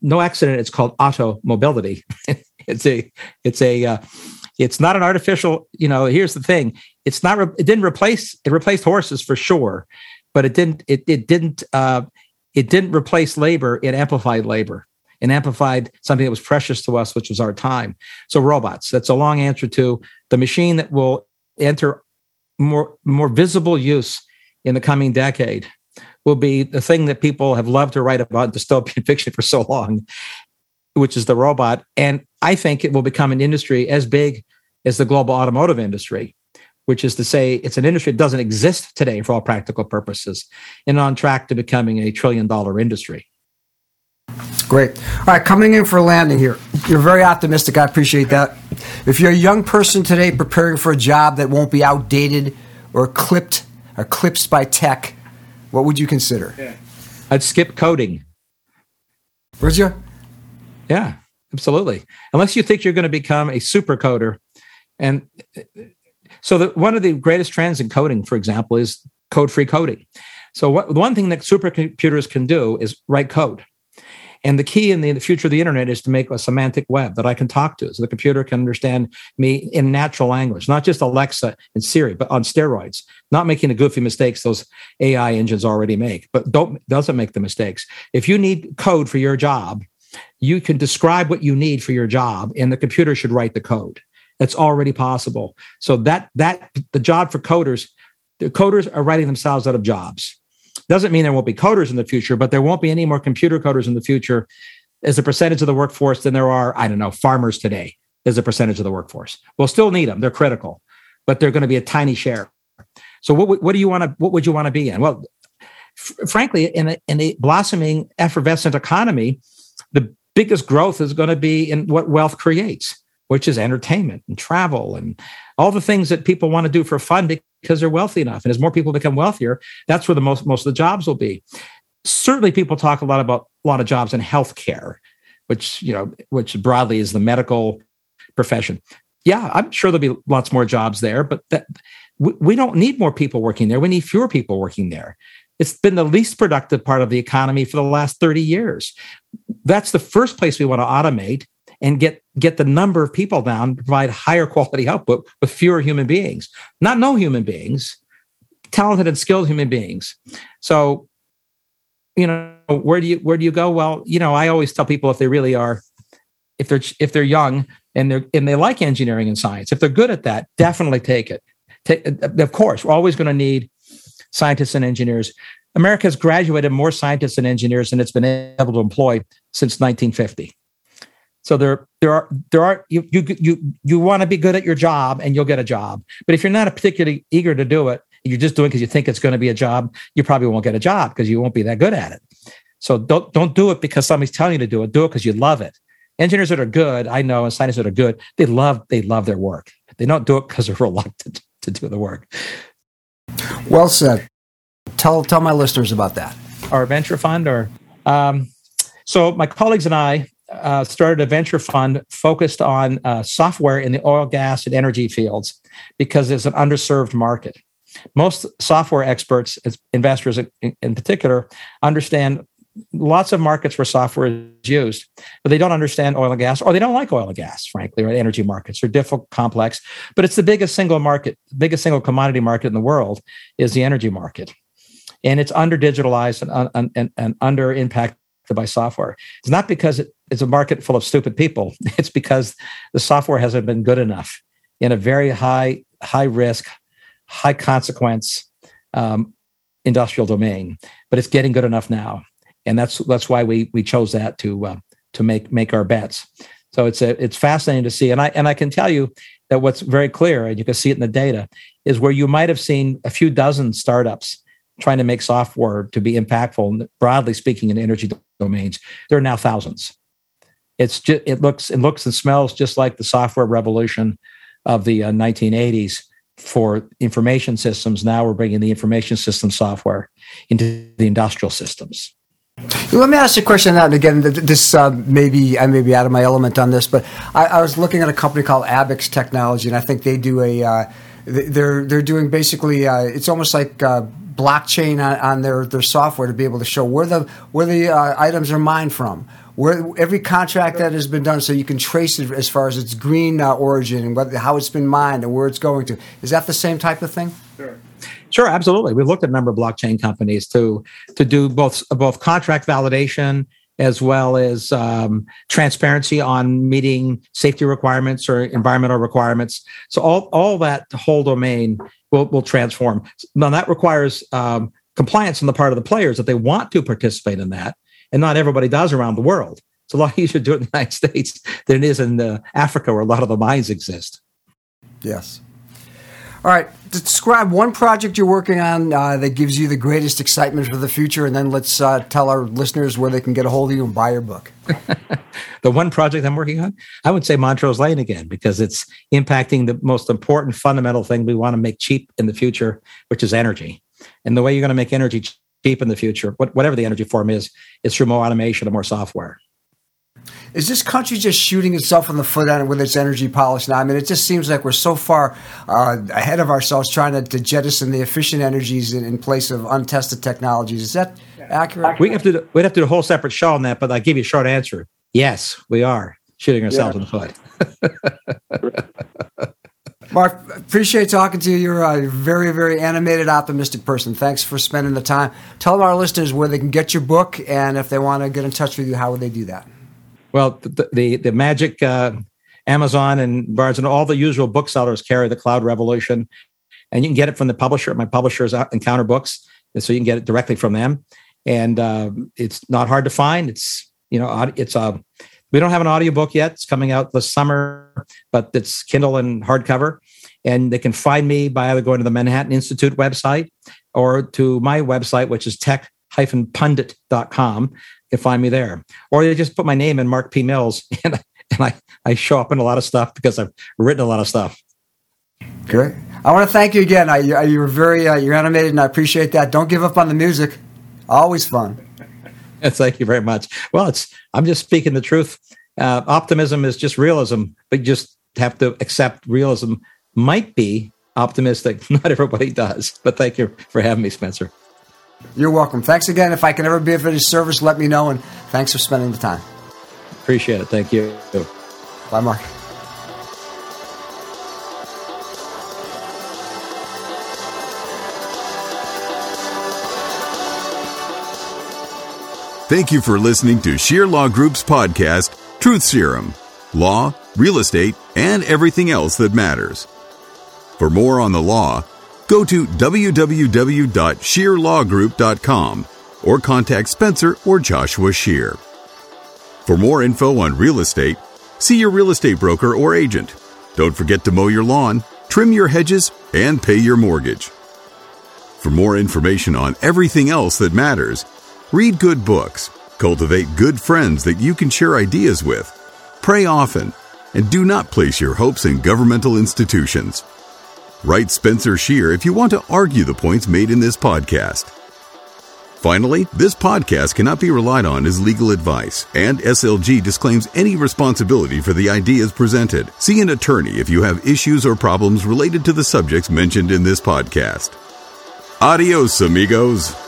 No accident, it's called auto mobility. it's a, it's a, uh, it's not an artificial. You know, here's the thing: it's not. Re- it didn't replace. It replaced horses for sure, but it didn't. It it didn't. Uh, it didn't replace labor. It amplified labor and amplified something that was precious to us, which was our time. So robots. That's a long answer to the machine that will enter more more visible use in the coming decade will be the thing that people have loved to write about dystopian fiction for so long, which is the robot. And I think it will become an industry as big as the global automotive industry, which is to say, it's an industry that doesn't exist today for all practical purposes and on track to becoming a trillion dollar industry. Great. All right, coming in for landing here. You're very optimistic. I appreciate that. If you're a young person today preparing for a job that won't be outdated or clipped eclipsed by tech, what would you consider? Yeah. I'd skip coding. Would you? Yeah, absolutely. Unless you think you're going to become a super coder. And so the, one of the greatest trends in coding, for example, is code-free coding. So what, one thing that supercomputers can do is write code. And the key in the, in the, future of the internet is to make a semantic web that I can talk to. So the computer can understand me in natural language, not just Alexa and Siri, but on steroids, not making the goofy mistakes those AI engines already make, but don't doesn't make the mistakes. If you need code for your job, you can describe what you need for your job, and the computer should write the code. That's already possible. So that that the job for coders, the coders are writing themselves out of jobs. Doesn't mean there won't be coders in the future, but there won't be any more computer coders in the future as a percentage of the workforce than there are, I don't know, farmers today as a percentage of the workforce. We'll still need them; they're critical, but they're going to be a tiny share. So, what what do you want to? What would you want to be in? Well, f- frankly, in a, in a blossoming, effervescent economy, the biggest growth is going to be in what wealth creates, which is entertainment and travel and all the things that people want to do for fun because they're wealthy enough. And as more people become wealthier, that's where the most most of the jobs will be. Certainly, people talk a lot about a lot of jobs in healthcare, which you know, which broadly is the medical profession. Yeah, I'm sure there'll be lots more jobs there, but that we, don't need more people working there. We need fewer people working there. It's been the least productive part of the economy for the last 30 years. That's the first place we want to automate and get get the number of people down, provide higher quality output with fewer human beings, not no human beings, talented and skilled human beings. So, you know, where do you where do you go? Well, you know, I always tell people if they really are, if they're if they're young and they're and they like engineering and science, if they're good at that, definitely take it. Take, uh, of course, we're always going to need scientists and engineers. America has graduated more scientists and engineers than it's been able to employ since 1950. So there, there are, there are you, you, you, you want to be good at your job, and you'll get a job. But if you're not particularly eager to do it, you're just doing because you think it's going to be a job, you probably won't get a job because you won't be that good at it. So don't don't do it because somebody's telling you to do it. Do it because you love it. Engineers that are good, I know, and scientists that are good, they love they love their work. They don't do it because they're reluctant to do the work. Well said. Tell tell my listeners about that. Our venture fund, or um, so my colleagues and I uh, started a venture fund focused on uh, software in the oil, gas, and energy fields because it's an underserved market. Most software experts, investors in, in particular, understand lots of markets where software is used, but they don't understand oil and gas, or they don't like oil and gas, frankly, or energy markets are difficult, complex. But it's the biggest single market, biggest single commodity market in the world is the energy market. And it's under digitalized and, and, and, and under impacted by software. It's not because it, it's a market full of stupid people. It's because the software hasn't been good enough in a very high high risk, high consequence um, industrial domain. But it's getting good enough now, and that's that's why we we chose that to uh, to make make our bets. So it's a, it's fascinating to see, and I and I can tell you that what's very clear, and you can see it in the data, is where you might have seen a few dozen startups trying to make software to be impactful, broadly speaking, in energy domains. There are now thousands. It's just it looks it looks and smells just like the software revolution of the uh, 1980s for information systems. Now we're bringing the information system software into the industrial systems. Let me ask you a question. And again, this uh, maybe I may be out of my element on this, but I, I, was looking at a company called Abaxx Technology, and I think they do a. Uh, they're they're doing basically uh, it's almost like uh, blockchain on, on, their their software to be able to show where the where the uh, items are mined from, where every contract that has been done, so you can trace it as far as its green uh, origin and what, how it's been mined and where it's going to. Is that the same type of thing? Sure. Sure, absolutely. We've looked at a number of blockchain companies to to do both both contract validation as well as um, transparency on meeting safety requirements or environmental requirements. So all all that whole domain will will transform. Now that requires um, compliance on the part of the players that they want to participate in that, and not everybody does around the world. It's a lot easier to do it in the United States than it is in uh, Africa, where a lot of the mines exist. Yes. All right, describe one project you're working on uh, that gives you the greatest excitement for the future, and then let's uh, tell our listeners where they can get a hold of you and buy your book. the one project I'm working on, I would say Montrose Lane again, because it's impacting the most important fundamental thing we want to make cheap in the future, which is energy. And the way you're going to make energy cheap in the future, whatever the energy form is, is through more automation and more software. Is this country just shooting itself in the foot on with its energy policy now? I mean, it just seems like we're so far uh, ahead of ourselves trying to, to jettison the efficient energies in, in, place of untested technologies. Is that accurate? We have to do, we'd have to do a whole separate show on that, but I'll give you a short answer. Yes, we are shooting ourselves yeah. in the foot. Mark, appreciate talking to you. You're a very, very animated, optimistic person. Thanks for spending the time. Tell our listeners where they can get your book, and if they want to get in touch with you, how would they do that? Well, the the, the magic uh, Amazon and Barnes and all the usual booksellers carry the Cloud Revolution, and you can get it from the publisher. My publisher is Encounter Books, and so you can get it directly from them. And uh, it's not hard to find. It's you know it's a uh, we don't have an audiobook yet. It's coming out this summer, but it's Kindle and hardcover. And they can find me by either going to the Manhattan Institute website or to my website, which is tech-pundit.com can find me there. Or they just put my name in Mark P. Mills, and, and I, I show up in a lot of stuff because I've written a lot of stuff. Great. I want to thank you again. I, you were very uh, you're animated, and I appreciate that. Don't give up on the music. Always fun. thank you very much. Well, it's I'm just speaking the truth. Uh, optimism is just realism, but you just have to accept realism might be optimistic. Not everybody does. But thank you for having me, Spencer. You're welcome. Thanks again. If I can ever be of any service, let me know. And thanks for spending the time. Appreciate it. Thank you. Bye, Mark. Thank you for listening to Scheer Law Group's podcast, Truth Serum Law, Real Estate, and everything else that matters. For more on the law, Go to www.scheerlawgroup.com or contact Spencer or Joshua Scheer. For more info on real estate, see your real estate broker or agent. Don't forget to mow your lawn, trim your hedges, and pay your mortgage. For more information on everything else that matters, read good books, cultivate good friends that you can share ideas with, pray often, and do not place your hopes in governmental institutions. Write Spencer Scheer if you want to argue the points made in this podcast. Finally, this podcast cannot be relied on as legal advice, and SLG disclaims any responsibility for the ideas presented. See an attorney if you have issues or problems related to the subjects mentioned in this podcast. Adios, amigos.